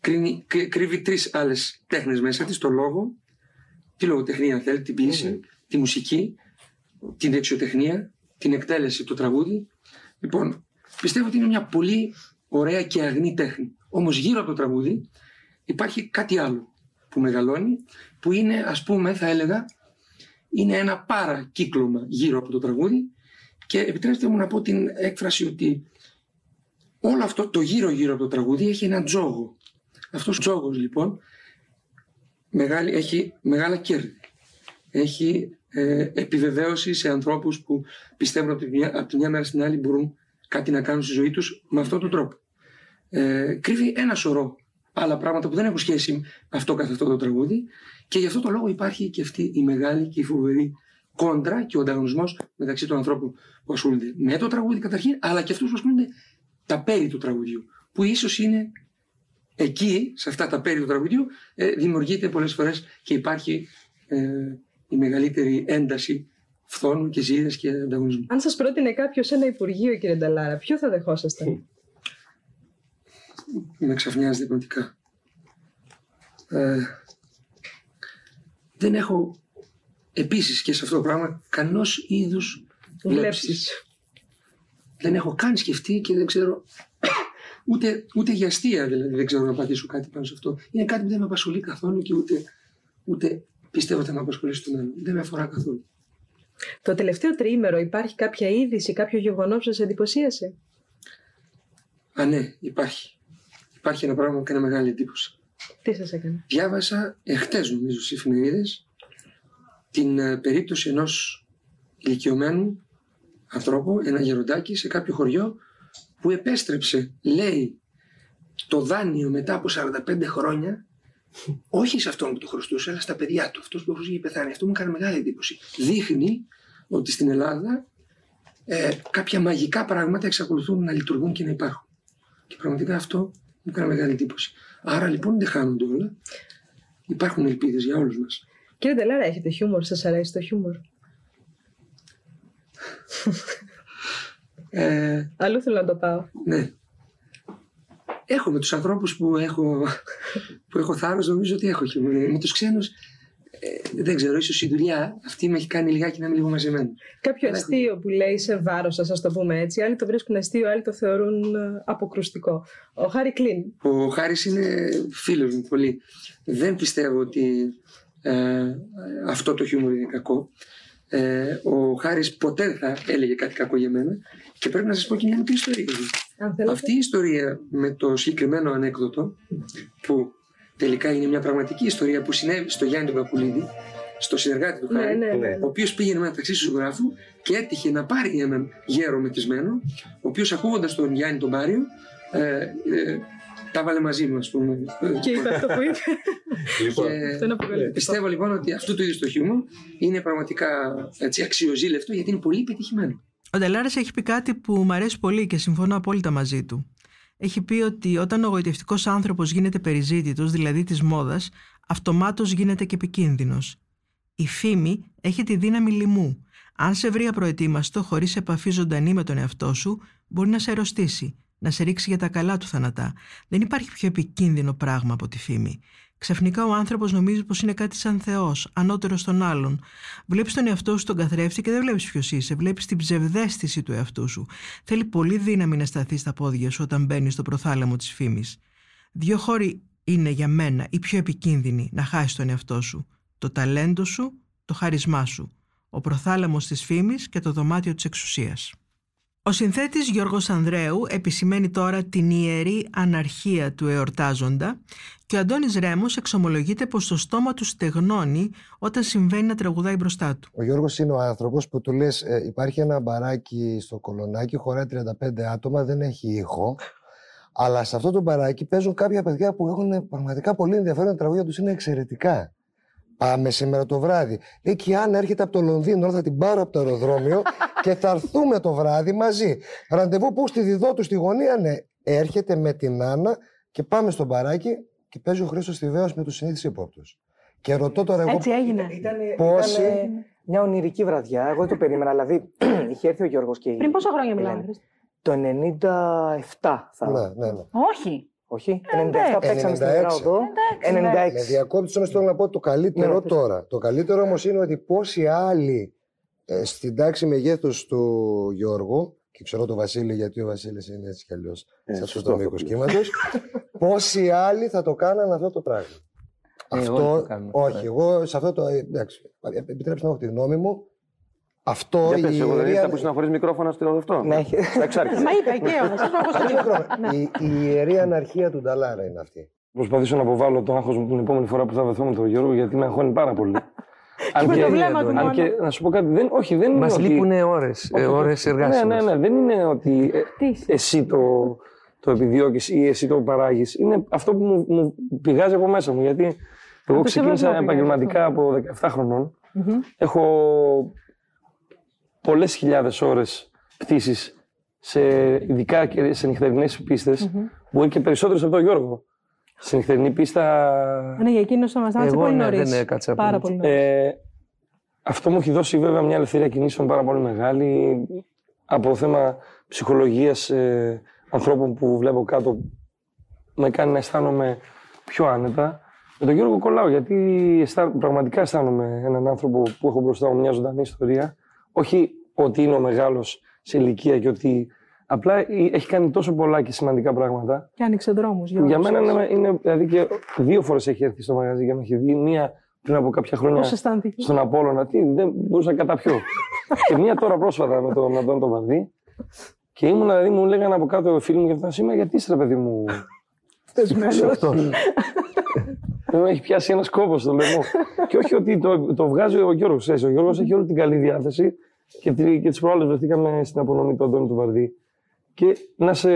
Κρίνει, κρύ- κρύβει τρεις άλλες τέχνες μέσα της. Το λόγο, τη λογοτεχνία αν θέλει, την ποιήση, τη μουσική, την δεξιοτεχνία, την εκτέλεση, το τραγούδι. Λοιπόν, πιστεύω ότι είναι μια πολύ ωραία και αγνή τέχνη. Όμως γύρω από το τραγούδι υπάρχει κάτι άλλο που μεγαλώνει, που είναι ας πούμε θα έλεγα είναι ένα παρακύκλωμα γύρω από το τραγούδι και επιτρέψτε μου να πω την έκφραση ότι όλο αυτό το γύρω γύρω από το τραγούδι έχει ένα τζόγο. Αυτός ο τζόγος λοιπόν μεγάλη, έχει μεγάλα κέρδη. Έχει ε, επιβεβαίωση σε ανθρώπους που πιστεύουν από τη, μια, από τη μια μέρα στην άλλη μπορούν κάτι να κάνουν στη ζωή τους με αυτόν τον τρόπο. Ε, κρύβει ένα σωρό άλλα πράγματα που δεν έχουν σχέση με αυτό καθ' αυτό το τραγούδι και γι' αυτό το λόγο υπάρχει και αυτή η μεγάλη και η φοβερή κόντρα και ο ανταγωνισμός μεταξύ των ανθρώπων που ασχολούνται με το τραγούδι καταρχήν, αλλά και αυτούς που ασχολούνται τα περί του τραγουδιού, που ίσως είναι εκεί, σε αυτά τα πέρι του τραγουδιού, ε, δημιουργείται πολλές φορές και υπάρχει ε, η μεγαλύτερη ένταση φθόνου και ζήλες και ανταγωνισμού. Αν σας πρότεινε κάποιος ένα υπουργείο, κύριε Νταλάρα, ποιο θα δεχόσασταν; με ξαφνιάζει πραγματικά. Ε, δεν έχω επίσης και σε αυτό το πράγμα κανός είδους Βλέψεις. βλέψεις. Δεν έχω καν σκεφτεί και δεν ξέρω ούτε, ούτε για αστεία δηλαδή δεν ξέρω να απαντήσω κάτι πάνω σε αυτό. Είναι κάτι που δεν με απασχολεί καθόλου και ούτε, ούτε πιστεύω ότι θα με απασχολήσει στο μέλλον. Δεν με αφορά καθόλου. Το τελευταίο τριήμερο υπάρχει κάποια είδηση, κάποιο γεγονός που σας εντυπωσίασε; Α, ναι, υπάρχει. Υπάρχει ένα πράγμα που έκανε μεγάλη εντύπωση. Τι σας έκανε; Διάβασα εχθές νομίζω στις εφημερίδες την ε, περίπτωση ενός ηλικιωμένου ανθρώπου, ένα γεροντάκι σε κάποιο χωριό που επέστρεψε, λέει, το δάνειο μετά από 45 χρόνια όχι σε αυτόν που το χρωστούσε, αλλά στα παιδιά του. Αυτός που είχε πεθάνει. Αυτό μου έκανε μεγάλη εντύπωση. Δείχνει ότι στην Ελλάδα ε, κάποια μαγικά πράγματα εξακολουθούν να λειτουργούν και να υπάρχουν. Και πραγματικά αυτό μου έκανε μεγάλη εντύπωση. Άρα λοιπόν δεν χάνονται όλα. Υπάρχουν ελπίδες για όλους μας. Κύριε Νταλάρα, έχετε χιούμορ, σας αρέσει το χιούμορ; Ε, Αλλού θέλω να το πάω. ναι. Έχω με τους ανθρώπους που έχω, που έχω θάρρος νομίζω ότι έχω χιούμορ. Με τους ξένους ε, δεν ξέρω, ίσως η δουλειά αυτή με έχει κάνει λιγάκι να είμαι λίγο μαζεμένο. Κάποιο αστείο που λέει σε βάρος σας, ας το πούμε έτσι. Άλλοι το βρίσκουν αστείο, άλλοι το θεωρούν ε, αποκρουστικό. Ο Χάρη Κλίν. Ο Χάρης είναι φίλος μου πολύ. Δεν πιστεύω ότι ε, αυτό το χιούμορ είναι κακό. Ε, ο Χάρης ποτέ δεν θα έλεγε κάτι κακό για μένα και πρέπει να σας πω και μια μικρή ιστορία. Αν θέλετε. Αυτή η ιστορία με το συγκεκριμένο ανέκδοτο που τελικά είναι μια πραγματική ιστορία που συνέβη στο Γιάννη τον Κακουλίδη στο συνεργάτη του Ναι, Χάρη, ναι, ναι. ο οποίος πήγαινε με ένα ταξί στο ζωγράφου και έτυχε να πάρει έναν γέρο μεθυσμένο, ο οποίος ακούγοντας τον Γιάννη τον Πάριο, ε, ε, τα βάλε μαζί μου, ας πούμε. Και είπε αυτό που είπε. Και Αυτό είναι αποκαλυπτικό. πιστεύω λοιπόν ότι αυτό το είδο το χιούμορ είναι πραγματικά έτσι, αξιοζήλευτο γιατί είναι πολύ πετυχημένο. Ο Ντελάρα έχει πει κάτι που μου αρέσει πολύ και συμφωνώ απόλυτα μαζί του. Έχει πει ότι όταν ο γοητευτικός άνθρωπος γίνεται περιζήτητος, δηλαδή της μόδας, αυτομάτως γίνεται και επικίνδυνος. Η φήμη έχει τη δύναμη λοιμού. Αν σε βρει απροετοίμαστο, χωρίς επαφή ζωντανή με τον εαυτό σου, μπορεί να σε αρρωστήσει, να σε ρίξει για τα καλά του θανατά. Δεν υπάρχει πιο επικίνδυνο πράγμα από τη φήμη. Ξαφνικά ο άνθρωπος νομίζει πως είναι κάτι σαν Θεός, ανώτερος των άλλων. Βλέπεις τον εαυτό σου τον καθρέφτη και δεν βλέπεις ποιος είσαι. Βλέπεις την ψευδέστηση του εαυτού σου. Θέλει πολύ δύναμη να σταθεί στα πόδια σου όταν μπαίνεις στο προθάλαμο της φήμης. Δύο χώροι είναι για μένα οι πιο επικίνδυνοι να χάσει τον εαυτό σου. Το ταλέντο σου, το χάρισμά σου. Ο προθάλαμος της φήμης και το δωμάτιο της εξουσίας. Ο συνθέτης Γιώργος Ανδρέου επισημαίνει τώρα την ιερή αναρχία του εορτάζοντα και ο Αντώνης Ρέμος εξομολογείται πως το στόμα του στεγνώνει όταν συμβαίνει να τραγουδάει μπροστά του. Ο Γιώργος είναι ο άνθρωπος που του λες ε, υπάρχει ένα μπαράκι στο κολονάκι, χωράει 35 άτομα, δεν έχει ήχο. Αλλά σε αυτό το μπαράκι παίζουν κάποια παιδιά που έχουν πραγματικά πολύ ενδιαφέρον, τα τραγούδια τους είναι εξαιρετικά. Πάμε σήμερα το βράδυ. Λέει και η Άννα έρχεται από το Λονδίνο, τώρα θα την πάρω από το αεροδρόμιο και θα έρθουμε το βράδυ μαζί. Ραντεβού που στη διδό του στη γωνία, ναι. Έρχεται με την Άννα και πάμε στο μπαράκι και παίζει ο Χρήστος Θηβαίος με τους συνήθεις υπόπτους. Και ρωτώ τώρα εγώ Έτσι έγινε. πόσοι... Ήταν μια ονειρική βραδιά. Εγώ δεν το περίμενα. Δηλαδή, είχε έρθει ο Γιώργος και. η- Πριν πόσα χρόνια η μιλάμε, Ελένη. Χρήστο; Το 97 θα. Ναι, ναι, ναι. Όχι. Όχι. 97 παίξαμε στην 96. Οδό. 96. Με διακόπτεις όμως θέλω να πω το καλύτερο Ναι, πες. τώρα. Το καλύτερο όμως είναι ότι πόσοι άλλοι ε, στην τάξη μεγέθους του Γιώργου και ξέρω το Βασίλη γιατί ο Βασίλης είναι έτσι κι αλλιώς Ε, σε αυτό σωστό το αυτό μήκος που κύματος πόσοι άλλοι θα το κάνανε αυτό το πράγμα. Ε, όλοι αυτό, το κάνουν αυτό, όχι, ναι. εγώ σε αυτό το. ε, Εντάξει, επιτρέψτε να έχω τη γνώμη μου. Αυτό Για πες, η εγώ δεν ιερή ήρθα που συναχωρείς μικρόφωνα στο αυτό. Ναι, έχει. Στα εξάρχεια. Μα είπα και όμως. αυτό έχω Ένα στο μικρό. Η, η ιερή αναρχία του Νταλάρα είναι αυτή. Προσπαθήσω να αποβάλω το άγχος μου την επόμενη φορά που θα βρεθώ με τον Γιώργο γιατί με αγχώνει πάρα πολύ. με το βλέμμα του αν μόνο. και να σου πω κάτι, δεν, όχι, δεν είναι Μας ότι... λείπουν ώρες, ε, Όχι, ώρες ναι, εργάσιμες. Ναι, ναι, δεν είναι ότι ε, εσύ το, το επιδιώκεις ή εσύ το παράγεις. Είναι αυτό που μου, μου πηγάζει από μέσα μου. Γιατί εγώ το ξεκίνησα σεβασμό πηγάζει επαγγελματικά από 17 χρονών. Έχω πολλές χιλιάδες ώρες πτήσεις σε, ειδικά και σε νυχτερινές πίστες, μπορεί και περισσότερες από τον Γιώργο. Στην νυχτερινή πίστα. Ναι, για εκείνο θα μας σταμάτησε Εγώ, πολύ ναι, νωρίς. δεν έκατσα Πάρα πολύ. πολύ νωρίς. Ε, αυτό μου έχει δώσει βέβαια μια ελευθερία κινήσεων πάρα πολύ μεγάλη από θέμα ψυχολογίας ε, ανθρώπων που βλέπω κάτω με κάνει να αισθάνομαι πιο άνετα. Με τον Γιώργο κολλάω γιατί αισθά- πραγματικά αισθάνομαι έναν άνθρωπο που έχω μπροστά μου μια ζωντανή ιστορία. Όχι ότι είναι ο μεγάλος σε ηλικία και ότι απλά ε, έχει κάνει τόσο πολλά και σημαντικά πράγματα Και άνοιξε δρόμους. που για μένα είναι, είναι δηλαδή και δύο φορές έχει έρθει στο μαγαζί για να έχει δει. Μία πριν από κάποια χρόνια Πώς αισθάνθηκε; στον Απόλλωνα. Τι, δεν μπορούσα να καταπιώ. και μία τώρα πρόσφατα με τον Αντώνη τον Βαρδί. Και ήμουν, δηλαδή, μου λέγανε από κάτω φίλοι μου για αυτό σήμερα, γιατί είσαι ρε παιδί μου; Θεσμένος. Δεν με έχει πιάσει ένας κόπος στο λαιμό. και όχι ότι το, το βγάζει ο Γιώργος. Ο Γιώργος έχει όλη την καλή διάθεση και, τι- και τις προάλλες βρεθήκαμε στην απονομή του Αντώνη του Βαρδί. Και να σε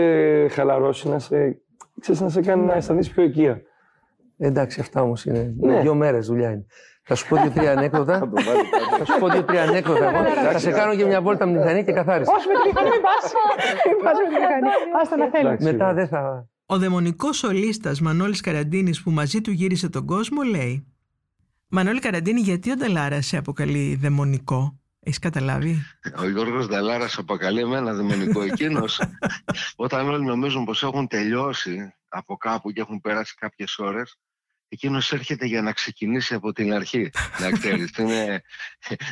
χαλαρώσει, να σε, ξέρεις, να σε κάνει να αισθανθεί πιο οικία. Εντάξει, αυτά όμως είναι. Ναι. Δύο μέρες δουλειά είναι. Θα σου πω δύο-τρία ανέκδοτα. θα σου πω δύο-τρία ανέκδοτα. εγώ. θα σε κάνω και μια βόλτα με τη μηχανή και καθάρισε. Όχι με τη μηχανή, μην πας. Μην πας με τη μηχανή. Άστα να θέλεις. Μετά δεν θα. Ο δαιμονικός σολίστας Μανώλης Καραντίνης που μαζί του γύρισε τον κόσμο λέει Μανώλη Καραντίνη γιατί ο Νταλάρα σε αποκαλεί δαιμονικό; Έχεις καταλάβει; Ο Γιώργος Δαλάρας αποκαλεί εμένα δαιμονικό εκείνος. Όταν όλοι νομίζουν πως έχουν τελειώσει από κάπου και έχουν περάσει κάποιες ώρες εκείνος έρχεται για να ξεκινήσει από την αρχή. Να ξέρεις είναι,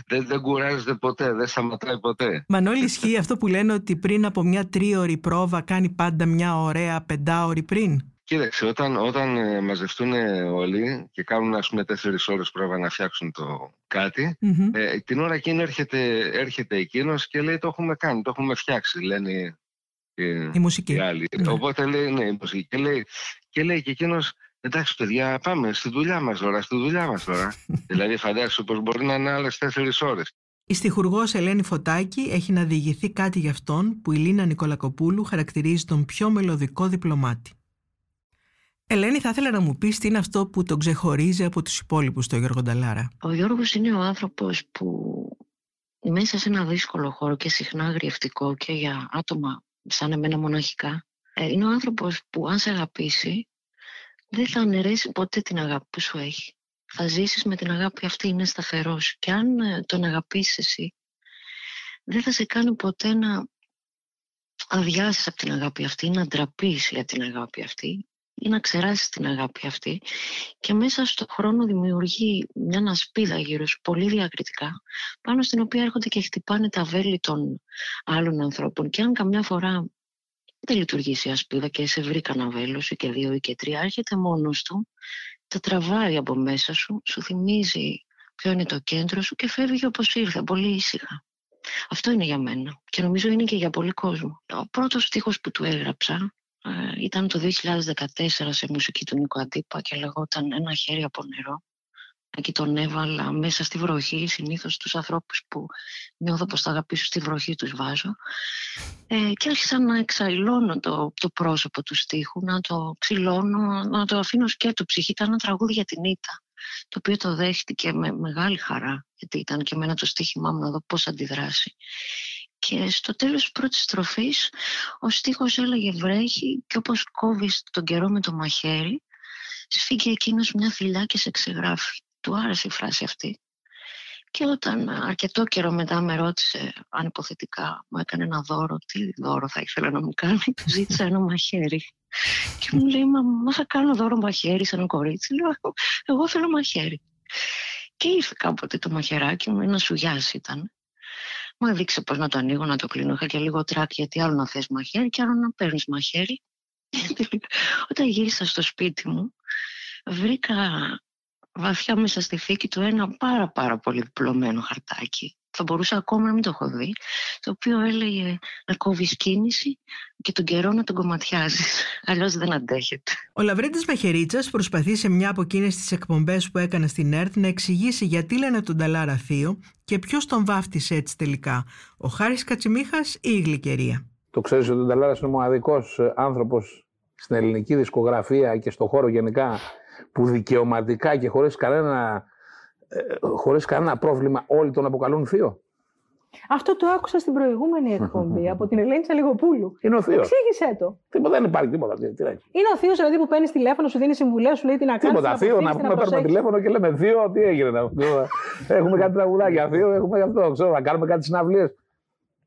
δεν, δεν κουράζεται ποτέ, δεν σταματάει ποτέ. Μανώλη ισχύει αυτό που λένε ότι πριν από μια τρίωρη πρόβα κάνει πάντα μια ωραία πεντάωρη πριν; Κοίταξε, όταν, όταν ε, μαζευτούν όλοι και κάνουν ας πούμε τέσσερις ώρες πρόβα να φτιάξουν το κάτι, Μμμ. ε, την ώρα εκείνη έρχεται, έρχεται εκείνος και λέει το έχουμε κάνει, το έχουμε φτιάξει, λένε ε, Η μουσική. οι άλλοι. Ναι. Οπότε λέει, ναι, η μουσική. Και λέει, και λέει και εκείνος, εντάξει παιδιά, πάμε στη δουλειά μας τώρα, στη δουλειά μας τώρα. δηλαδή φαντάσου πως μπορεί να είναι άλλες τέσσερις ώρες. Η στιχουργός Ελένη Φωτάκη έχει να διηγηθεί κάτι για αυτόν που η Λίνα Νικολακοπούλου χαρακτηρίζει τον πιο μελωδικό διπλωμάτη. Ελένη, θα ήθελα να μου πεις τι είναι αυτό που τον ξεχωρίζει από τους υπόλοιπους στο Γιώργο Νταλάρα. Ο Γιώργος είναι ο άνθρωπος που μέσα σε ένα δύσκολο χώρο και συχνά αγριευτικό και για άτομα σαν εμένα μοναχικά, ε, είναι ο άνθρωπος που αν σε αγαπήσει δεν θα αναιρέσει ποτέ την αγάπη που σου έχει. Θα ζήσεις με την αγάπη αυτή, είναι σταθερός. Και αν ε, τον αγαπήσεις εσύ, δεν θα σε κάνει ποτέ να αδειάσεις από την αγάπη αυτή, να ντραπείς για την αγάπη αυτή ή να ξεράσεις την αγάπη αυτή και μέσα στο χρόνο δημιουργεί μια ασπίδα γύρω σου πολύ διακριτικά πάνω στην οποία έρχονται και χτυπάνε τα βέλη των άλλων ανθρώπων και αν καμιά φορά δεν λειτουργήσει η ασπίδα και σε βρει κανένα βέλος ή και δύο ή και τρία έρχεται μόνος του τα τραβάει από μέσα σου σου θυμίζει ποιο είναι το κέντρο σου και φεύγει όπως ήρθε πολύ ήσυχα αυτό είναι για μένα και νομίζω είναι και για πολύ κόσμο. Ο πρώτος στίχος που του έγραψα ε, ήταν το 2014 σε μουσική του Νίκο Αντίπα και λεγόταν «Ένα χέρι από νερό». Εκεί τον έβαλα μέσα στη βροχή, συνήθως τους ανθρώπους που νιώθω πως θα αγαπήσω στη βροχή τους βάζω. Ε, και άρχισα να εξαϊλώνω το, το πρόσωπο του στίχου, να το ξυλώνω, να το αφήνω σκέτο ψυχή. Ήταν ένα τραγούδι για την Ήτα, το οποίο το δέχτηκε με μεγάλη χαρά, γιατί ήταν και εμένα το στίχημά μου να δω πώς αντιδράσει. Και στο τέλος της πρώτης στροφής ο στίχος έλεγε βρέχει και όπως κόβεις τον καιρό με το μαχαίρι σφίγγει εκείνος μια θηλιά και σε ξεγράφει. Του άρεσε η φράση αυτή. Και όταν αρκετό καιρό μετά με ρώτησε αν υποθετικά μου έκανε ένα δώρο, τι δώρο θα ήθελα να μου κάνει, του ζήτησα ένα μαχαίρι. Και μου λέει, μα, μα θα κάνω δώρο μαχαίρι σε ένα κορίτσι. Λέω, εγώ θέλω μαχαίρι. Και ήρθε κάποτε το μαχαιράκι μου, ένα σουγιάς ήταν. Μου έδειξε πώς να το ανοίγω, να το κλείνω. Είχα και λίγο τρακ γιατί άλλο να θες μαχαίρι και άλλο να παίρνεις μαχαίρι. Όταν γύρισα στο σπίτι μου, βρήκα βαθιά μέσα στη θήκη του ένα πάρα πάρα πολύ διπλωμένο χαρτάκι. Θα μπορούσα ακόμα να μην το έχω δει, το οποίο έλεγε να κόβεις κίνηση και τον καιρό να τον κομματιάζεις. Αλλιώς δεν αντέχεται. Ο Λαβρέντης Μαχαιρίτσας προσπαθεί σε μια από εκείνες τις εκπομπές που έκανε στην ΕΡΤ να εξηγήσει γιατί λένε τον Ταλάρα θείο και ποιος τον βάφτισε έτσι τελικά, ο Χάρης Κατσιμίχας ή η Γλυκερία. Το ξέρεις ότι ο Νταλάρας είναι ο μοναδικός ε, άνθρωπος στην ελληνική δισκογραφία και στο χώρο γενικά που δικαιωματικά και χωρίς κανένα, ε, χωρίς κανένα πρόβλημα όλοι τον αποκαλούν θείο. Αυτό το άκουσα στην προηγούμενη εκπομπή από την Ελένη Τσαλιγοπούλου. Είναι ο θείος. Εξήγησέ το. Τίποτα, δεν υπάρχει τίποτα. Τι, τι να έχει. Είναι ο θείος δηλαδή που παίρνεις τηλέφωνο, σου δίνει συμβουλές, σου λέει τι να κάνεις. Τίποτα. Θείο να πούμε, παίρνουμε τηλέφωνο και λέμε Θείο, τι έγινε. να- έχουμε κάτι τραγουδάκια. Θείο, έχουμε αυτό. Ξέρω, να κάνουμε κάτι συναυλίες.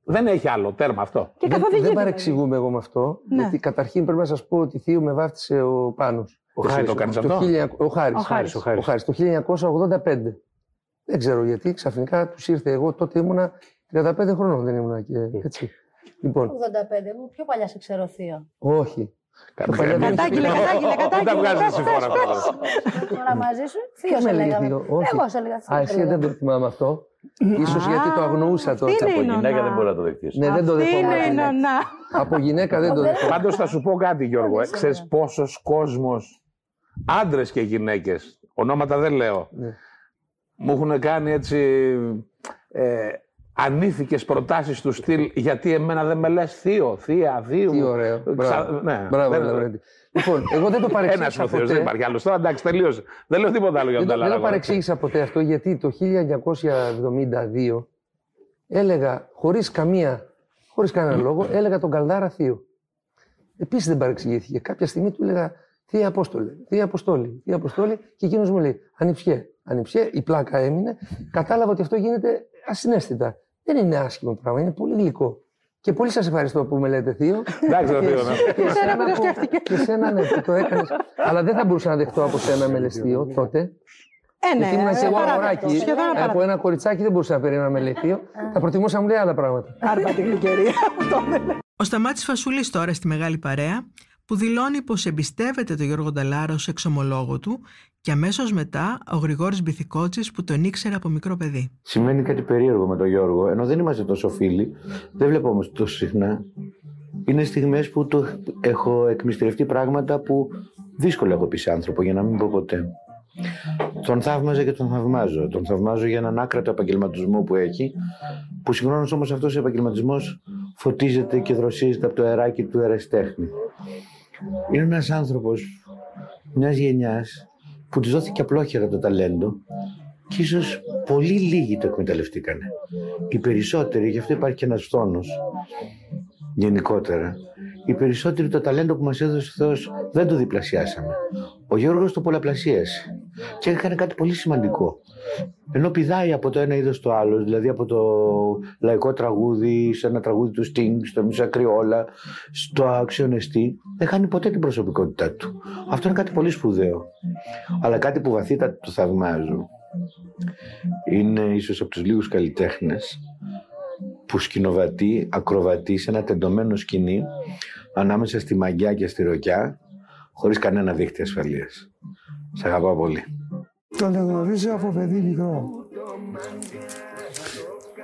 Δεν έχει άλλο τέρμα αυτό. Και δεν, καθοδηγεί, δεν δηλαδή. παρεξηγούμε εγώ με αυτό. Ναι. Γιατί καταρχήν πρέπει να σας πω ότι θείο με βάφτισε ο Πάνος. Ο Χάρης το κάνεις αυτό; 1900 Ο Χάρης. Ο Χάρης, ο Χάρης. Ο Χάρης, το 1985. Δεν ξέρω γιατί ξαφνικά τους ήρθε. Εγώ τότε ήμουνα 35 χρονών, δεν ήμουνα και έτσι. Λοιπόν, 85, μου πιο παλιά σε ξέρω θείο. όχι. Κάτι παλιά δεν Κατάγγειλε, υπήρχε. κατάγγειλε, Δεν τα κατάγγειλε. βγάζεις εσύ φορά Τώρα μαζί σου, θείο Ποιος σε με λέγε λέγαμε. θείο; Όχι. Εγώ σε έλεγα θείο. Α, εσύ δεν το θυμάμαι αυτό. Ίσως γιατί το αγνοούσα τότε. Από γυναίκα δεν μπορεί να το δεχτείς. Ναι, δεν το Αυτή δεχόμουν. είναι η από γυναίκα. νονά. Από γυναίκα δεν το δεχόμουν. Πάντως θα σου πω κάτι, Γιώργο. Ε, ξέρεις πόσος κόσμος, άντρες και γυναίκες, ονόματα δεν λέω, Ναι. μου έχουν κάνει έτσι ε, ανήθικες προτάσεις του στυλ γιατί εμένα δεν με λες θείο, θεία, θείο. Τι ωραίο. Μπράβο. ναι, Μπράβο, δεν- Λαυρέντη. Λοιπόν, εγώ δεν το Ένας παρεξήγησα ο Θεός, ποτέ. δεν υπάρχει άλλος. Τώρα εντάξει, τελείωσε. Δεν λέω τίποτα άλλο για Δεν τον το, δεν το Ταλάρα. παρεξήγησα ποτέ αυτό γιατί το 1972 έλεγα χωρίς καμία, χωρίς κανένα λόγο, έλεγα τον Καλδάρα Θείο. Επίσης δεν παρεξηγήθηκε. Κάποια στιγμή του έλεγα Θεία Απόστολε, Θεία Αποστόλη, Θεία Αποστόλη και εκείνος μου λέει Ανιψιέ, Ανιψιέ, η πλάκα έμεινε. Κατάλαβα ότι αυτό γίνεται ασυναίσθητα. Δεν είναι άσχημο πράγμα, είναι πολύ γλυκό. Και πολύ σας ευχαριστώ που με λέτε Θείο. Εντάξει, ρε Και Θείο, εσύ- ναι. και Εσένα εσένα που το που- σκέφτηκε. Και εσένα ναι, που το έκανες. Αλλά δεν θα μπορούσα να δεχτώ από σένα με λες Θείο τότε. Ε, ναι, Γιατί ήμουν και εγώ απαράδεκτο. αγοράκι. Σχεδόν Από απαράδεκτο. ένα κοριτσάκι δεν μπορούσα να περιμένω να με λέει θείο. Θα προτιμούσα να μου λέει άλλα πράγματα. Άρπα τη γλυκερία που το έβαλε. Ο Σταμάτης Φασούλης τώρα στη Μεγάλη Παρέα που δηλώνει πως εμπιστεύεται τον Γιώργο Νταλάρα ως εξομολόγο του και αμέσως μετά ο Γρηγόρης Μπιθικότσης που τον ήξερε από μικρό παιδί. Σημαίνει κάτι περίεργο με τον Γιώργο, ενώ δεν είμαστε τόσο φίλοι, δεν βλέπω όμως τόσο συχνά. Είναι στιγμές που το έχω εκμυστηρευτεί πράγματα που δύσκολα έχω πει σε άνθρωπο, για να μην πω ποτέ. Τον θαύμαζα και τον θαυμάζω. Τον θαυμάζω για έναν άκρατο επαγγελματισμό που έχει, που συγχρόνως όμως αυτός ο επαγγελματισμός φωτίζεται και δροσίζεται από το αεράκι του εραστέχνη. Είναι ένας άνθρωπος μιας γενιάς που της δόθηκε απλόχερα το ταλέντο και ίσως πολύ λίγοι το εκμεταλλευτήκανε. Οι περισσότεροι, γι' αυτό υπάρχει και ένας φθόνος γενικότερα, οι περισσότεροι το ταλέντο που μας έδωσε ο Θεός δεν το διπλασιάσαμε. Ο Γιώργος το πολλαπλασίασε και έκανε κάτι πολύ σημαντικό. Ενώ πηδάει από το ένα είδος στο άλλο, δηλαδή από το λαϊκό τραγούδι, σε ένα τραγούδι του Sting, στο Μισά Κρυόλα, στο αξιονεστή, δεν χάνει ποτέ την προσωπικότητά του. Αυτό είναι κάτι πολύ σπουδαίο. Αλλά κάτι που βαθύτατα το θαυμάζω είναι ίσως από τους λίγους καλλιτέχνες που σκηνοβατεί, ακροβατεί σε ένα τεντωμένο σκηνή ανάμεσα στη μαγιά και στη ροκιά χωρίς κανένα δίχτυ ασφαλείας. Σ' αγαπάω πολύ. Τον γνωρίζω από παιδί μικρό.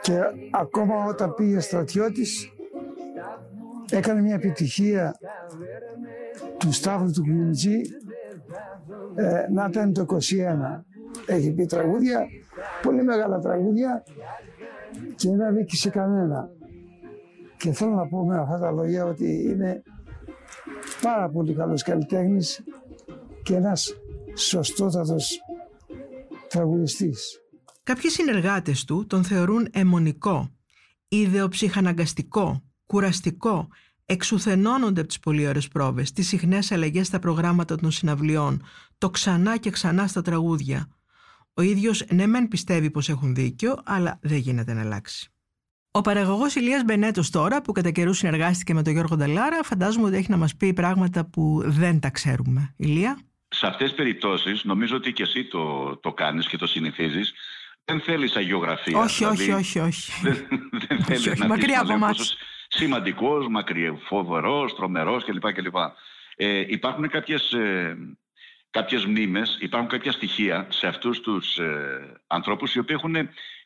Και ακόμα όταν πήγε στρατιώτης έκανε μια επιτυχία του Σταύρου του Κλιμιτζή ε, να ήταν το 21. Έχει πει τραγούδια, πολύ μεγάλα τραγούδια και δεν αδίκησε κανένα. Και θέλω να πω με αυτά τα λόγια ότι είναι πάρα πολύ καλός καλλιτέχνης και ένας σωστότατος τραγουδιστής. Κάποιοι συνεργάτες του τον θεωρούν αιμονικό, ιδεοψυχαναγκαστικό, κουραστικό, εξουθενώνονται από τις πολύ ωραίες πρόβες, τις συχνές αλλαγές στα προγράμματα των συναυλιών, το ξανά και ξανά στα τραγούδια. Ο ίδιος ναι μεν πιστεύει πως έχουν δίκιο, αλλά δεν γίνεται να αλλάξει. Ο παραγωγός Ηλίας Μπενέτος τώρα, που κατά καιρούς συνεργάστηκε με τον Γιώργο Νταλάρα, φαντάζομαι ότι έχει να μας πει πράγματα που δεν τα ξέρουμε. Ηλία; Σε αυτές τις περιπτώσεις, νομίζω ότι και εσύ το, το κάνεις και το συνηθίζεις, δεν θέλεις αγιογραφία. όχι, όχι, δηλαδή όχι, όχι. Δεν, δεν θέλεις όχι, να μακριά δεις από τον εμάς. πόσος σημαντικός, μακρι, φοβερός, τρομερός κλπ. κλπ. Ε, υπάρχουν κάποιες, ε, κάποιες μνήμες, υπάρχουν κάποια στοιχεία σε αυτούς τους ε, ανθρώπους οι οποίοι έχουν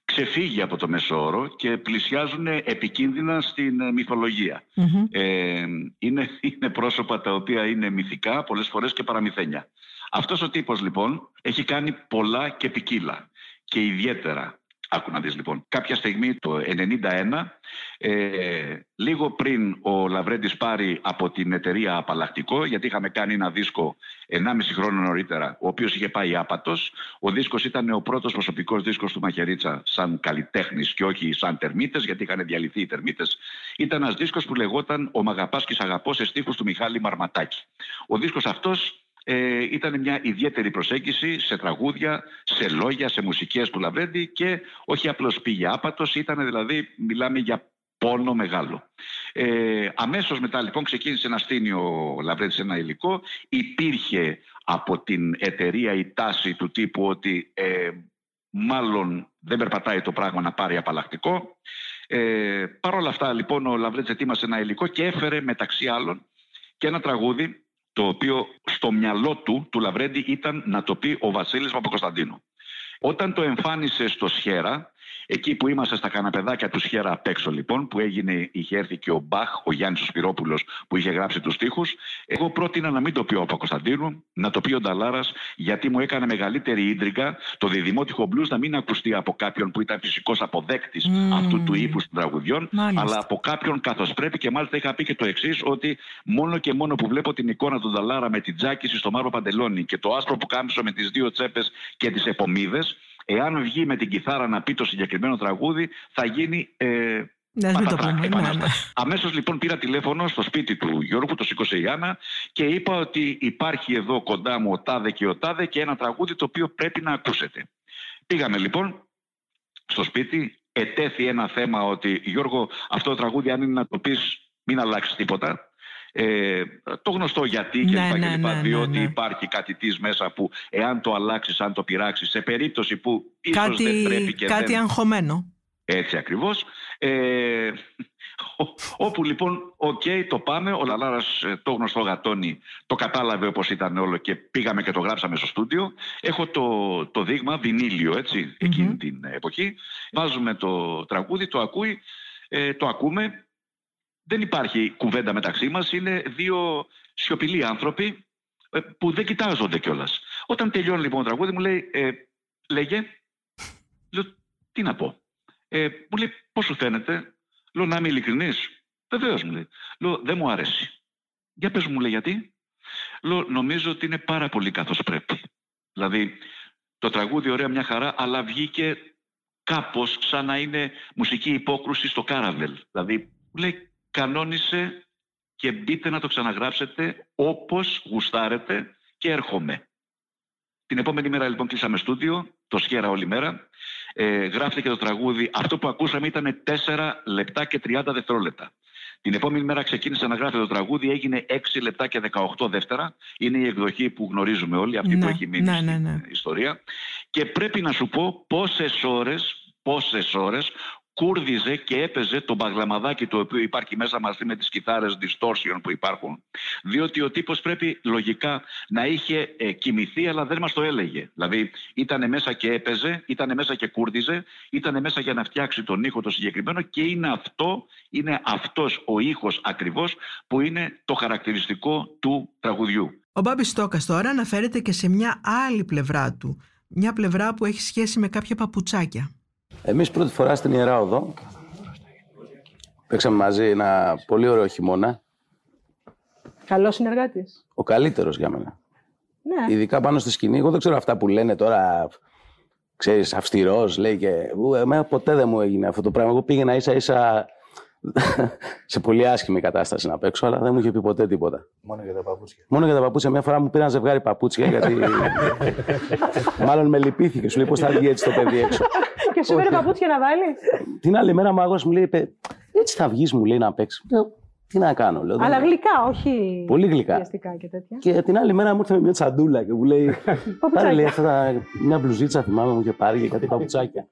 ξεφύγει από το μεσόωρο και πλησιάζουν επικίνδυνα στην ε, μυθολογία. Ε, είναι, είναι πρόσωπα τα οποία είναι μυθικά πολλές φορές και παραμυθένια. Αυτός ο τύπος λοιπόν έχει κάνει πολλά και ποικίλα και ιδιαίτερα. Άκου να δεις λοιπόν, κάποια στιγμή το 1991 Ε, λίγο πριν ο Λαβρέντης πάρει από την εταιρεία Απαλλακτικό, γιατί είχαμε κάνει ένα δίσκο 1,5 χρόνο νωρίτερα, ο οποίος είχε πάει άπατος. Ο δίσκος ήταν ο πρώτος προσωπικός δίσκος του Μαχαιρίτσα σαν καλλιτέχνης και όχι σαν τερμίτες, γιατί είχαν διαλυθεί οι τερμίτες. Ήταν ένας δίσκος που λεγόταν «Ο Μαγαπάς και Αγαπώ» σε στίχους του Μιχάλη Μαρματάκη. Ο δίσκος αυτός ε, ήταν μια ιδιαίτερη προσέγγιση σε τραγούδια, σε λόγια, σε μουσικές του Λαβρέντη και όχι απλώς πήγε άπατος, ήταν δηλαδή, μιλάμε για πόνο μεγάλο. Ε, αμέσως μετά λοιπόν ξεκίνησε να στείνει ο Λαβρέντης ένα υλικό. Υπήρχε από την εταιρεία η τάση του τύπου ότι ε, μάλλον δεν περπατάει το πράγμα να πάρει απαλλακτικό. Ε, Παρ' όλα αυτά λοιπόν ο Λαβρέντης ετοίμασε ένα υλικό και έφερε μεταξύ άλλων και ένα τραγούδι το οποίο στο μυαλό του, του Λαβρέντη, ήταν να το πει ο Βασίλης Παπακοσταντίνου. Όταν το εμφάνισε στο Σχέρα, Εκεί που είμαστε στα καναπεδάκια του Σχέρα απ' έξω λοιπόν, που έγινε, είχε έρθει και ο Μπαχ, ο Γιάννης ο Σπυρόπουλος, που είχε γράψει τους στίχους. Εγώ πρότεινα να μην το πει ο Παπακοσταντίνου, να το πει ο Νταλάρας, γιατί μου έκανε μεγαλύτερη ίντριγκα το διδημότυχο μπλουζ να μην ακουστεί από κάποιον που ήταν φυσικός αποδέκτης αυτού του ύφου των τραγουδιών, αλλά από κάποιον καθώς πρέπει. Και μάλιστα είχα πει και το εξής, ότι μόνο και μόνο που βλέπω την εικόνα του Νταλάρα με την τζάκιση στο μαύρο παντελόνι και το άσπρο που κάμισο με τις δύο τσέπες και τις επομίδες, Εάν βγει με την κιθάρα να πει το συγκεκριμένο τραγούδι, θα γίνει ε, ναι, ναι, ναι. Αμέσως λοιπόν πήρα τηλέφωνο στο σπίτι του Γιώργου, το σήκωσε η Άννα και είπα ότι υπάρχει εδώ κοντά μου ο Τάδε και ο Τάδε και ένα τραγούδι το οποίο πρέπει να ακούσετε. Πήγαμε λοιπόν στο σπίτι, ετέθη ένα θέμα ότι Γιώργο αυτό το τραγούδι αν είναι να το πεις μην αλλάξεις τίποτα ε, το γνωστό γιατί και ναι, ναι, ναι, διότι υπάρχει κάτι της μέσα που εάν το αλλάξεις, αν το πειράξεις, σε περίπτωση που ίσως κάτι, δεν πρέπει και Κάτι δεν... αγχωμένο. Έτσι ακριβώς. Ε, όπου λοιπόν, οκ, το πάμε, ο Νταλάρας ε, το γνωστό γατόνι το κατάλαβε όπως ήταν όλο και πήγαμε και το γράψαμε στο στούντιο. Έχω το, το δείγμα, βινίλιο έτσι, εκείνη την εποχή. Βάζουμε το τραγούδι, το ακούει, ε, το ακούμε δεν υπάρχει κουβέντα μεταξύ μας, είναι δύο σιωπηλοί άνθρωποι ε, που δεν κοιτάζονται κιόλας. Όταν τελειώνει λοιπόν το τραγούδι μου λέει, ε, λέγε, λέω, τι να πω. Ε, μου λέει, πώς σου φαίνεται; Λέω, να είμαι ειλικρινής. Βεβαίως μου λέει. Λέω, δεν μου άρεσε. Για πες μου, λέει, γιατί. Λέω, νομίζω ότι είναι πάρα πολύ καθώς πρέπει. Δηλαδή, το τραγούδι ωραία μια χαρά, αλλά βγήκε κάπως σαν να είναι μουσική υπόκρουση στο Κάραβελ. Δηλαδή, μου λέει, κανόνισε και μπείτε να το ξαναγράψετε όπως γουστάρετε και έρχομαι. Την επόμενη μέρα λοιπόν κλείσαμε στούντιο, το σκέρα όλη μέρα. Ε, γράφτηκε το τραγούδι. Αυτό που ακούσαμε ήταν 4 λεπτά και 30 δευτερόλεπτα. Την επόμενη μέρα ξεκίνησε να γράφει το τραγούδι, έγινε 6 λεπτά και 18 δεύτερα. Είναι η εκδοχή που γνωρίζουμε όλοι, αυτή που Ναι, έχει μείνει ναι, στην ναι, ναι. ιστορία. Και πρέπει να σου πω πόσες ώρες, πόσες ώρες κούρδιζε και έπαιζε το μπαγλαμαδάκι το οποίο υπάρχει μέσα μαζί με τις κιθάρες distortion που υπάρχουν. Διότι ο τύπος πρέπει λογικά να είχε ε, κοιμηθεί αλλά δεν μας το έλεγε. Δηλαδή ήταν μέσα και έπαιζε, ήταν μέσα και κούρδιζε, ήταν μέσα για να φτιάξει τον ήχο το συγκεκριμένο και είναι αυτό, είναι αυτός ο ήχος ακριβώς που είναι το χαρακτηριστικό του τραγουδιού. Ο Μπάμπης Στόκας τώρα αναφέρεται και σε μια άλλη πλευρά του. Μια πλευρά που έχει σχέση με κάποια παπουτσάκια. Εμείς πρώτη φορά στην Ιερά Οδό παίξαμε μαζί ένα πολύ ωραίο χειμώνα. Καλός συνεργάτης. Ο καλύτερος για μένα. Ναι. Ειδικά πάνω στη σκηνή. Εγώ δεν ξέρω αυτά που λένε τώρα, ξέρεις, αυστηρός, λέει και... Ου, Εμένα ποτέ δεν μου έγινε αυτό το πράγμα. Εγώ πήγαινα ίσα ίσα σε πολύ άσχημη κατάσταση να παίξω, αλλά δεν μου είχε πει ποτέ τίποτα. Μόνο για τα παπούτσια. Μόνο για τα παπούτσια. Μια φορά μου πήραν ζευγάρι παπούτσια, γιατί. Μάλλον με λυπήθηκε. Σου λέει πώς θα βγει έτσι το παιδί έξω; Και σου πήρε παπούτσια να βάλει. Την άλλη μέρα μου άγορασε, μου λέει, «Παι, έτσι θα βγεις, μου λέει να παίξει. Λέω, Τι να κάνω, λέω. δεν- Αλλά γλυκά, όχι. Πολύ γλυκά. βιαστικά και τέτοια. Και την άλλη μέρα μου ήρθε με μια τσαντούλα και μου λέει. Πάρε λέει αυτά τα, μια μπλουζίτσα, θυμάμαι μου είχε πάρει και κάτι παπουτσάκια.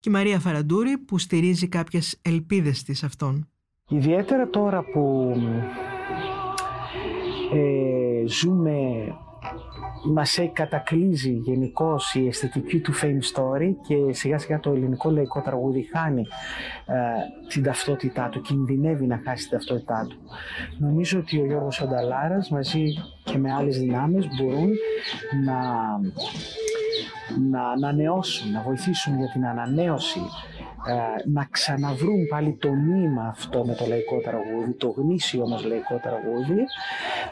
Και η Μαρία Φαραντούρη που στηρίζει κάποιες ελπίδες της αυτών. Ιδιαίτερα τώρα που ε, ζούμε, μας έχει κατακλείζει γενικώς η αισθητική του fame story και σιγά σιγά το ελληνικό λαϊκό τραγούδι χάνει ε, την ταυτότητά του, κινδυνεύει να χάσει την ταυτότητά του. Νομίζω ότι ο Γιώργος Ονταλάρας μαζί και με άλλες δυνάμεις μπορούν να να ανανεώσουν, να βοηθήσουν για την ανανέωση, ε, να ξαναβρούν πάλι το νήμα αυτό με το λαϊκό τραγούδι, το γνήσιο μας λαϊκό τραγούδι.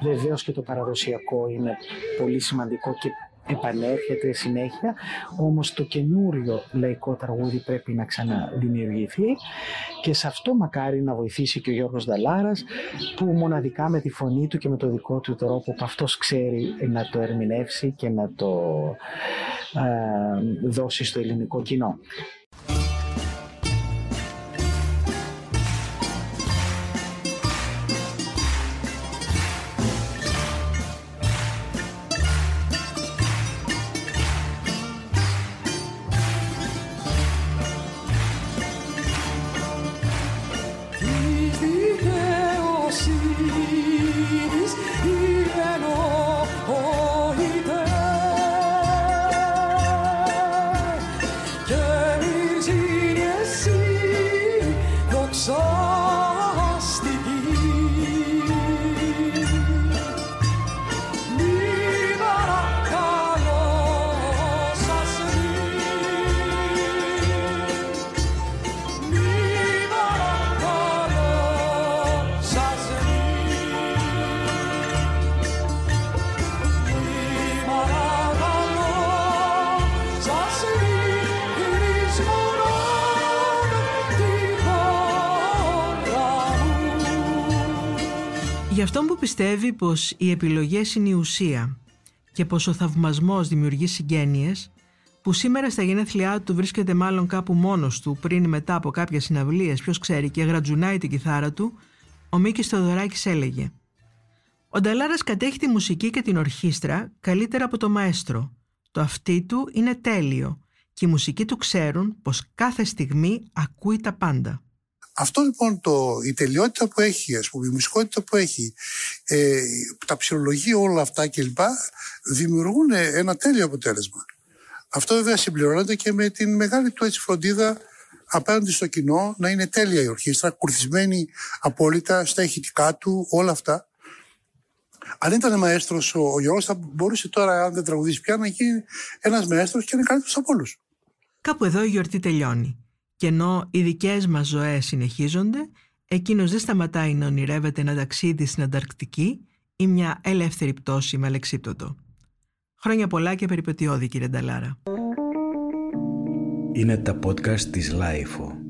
Βεβαίως και το παραδοσιακό είναι πολύ σημαντικό και επανέρχεται συνέχεια, όμως το καινούριο λαϊκό τραγούδι πρέπει να ξαναδημιουργηθεί και σε αυτό μακάρι να βοηθήσει και ο Γιώργος Δαλάρας που μοναδικά με τη φωνή του και με το δικό του τρόπο που αυτός ξέρει να το ερμηνεύσει και να το ε, δώσει στο ελληνικό κοινό. Πιστεύει πως οι επιλογές είναι η ουσία και πως ο θαυμασμός δημιουργεί συγγένειες, που σήμερα στα γενέθλιά του βρίσκεται μάλλον κάπου μόνος του πριν ή μετά από κάποιες συναυλίες, ποιος ξέρει, και γρατζουνάει την κιθάρα του, ο Μίκης Θεοδωράκης έλεγε «Ο Νταλάρας κατέχει τη μουσική και την ορχήστρα καλύτερα από το μαέστρο. Το αυτί του είναι τέλειο και οι μουσικοί του ξέρουν πως κάθε στιγμή ακούει τα πάντα». Αυτό λοιπόν το, η τελειότητα που έχει, ας πούμε, η μουσικότητα που έχει, ε, τα ψυχολογία όλα αυτά κλπ. δημιουργούν ένα τέλειο αποτέλεσμα. Αυτό βέβαια συμπληρώνεται και με την μεγάλη του έτσι φροντίδα απέναντι στο κοινό να είναι τέλεια η ορχήστρα, κουρθισμένη απόλυτα στα ηχητικά του, όλα αυτά. Αν ήταν μαέστρος ο, ο Γιώργος θα μπορούσε τώρα, αν δεν τραγουδίσει πια, να γίνει ένας μαέστρος και να είναι καλύτερος από όλους. Κάπου εδώ η γιορτή τελειώνει. Και ενώ οι δικές μας ζωές συνεχίζονται, εκείνος δεν σταματάει να ονειρεύεται ένα ταξίδι στην Ανταρκτική ή μια ελεύθερη πτώση με αλεξίπτωτο. Χρόνια πολλά και περιπετειώδη κύριε Νταλάρα. Είναι τα podcast της LiFO.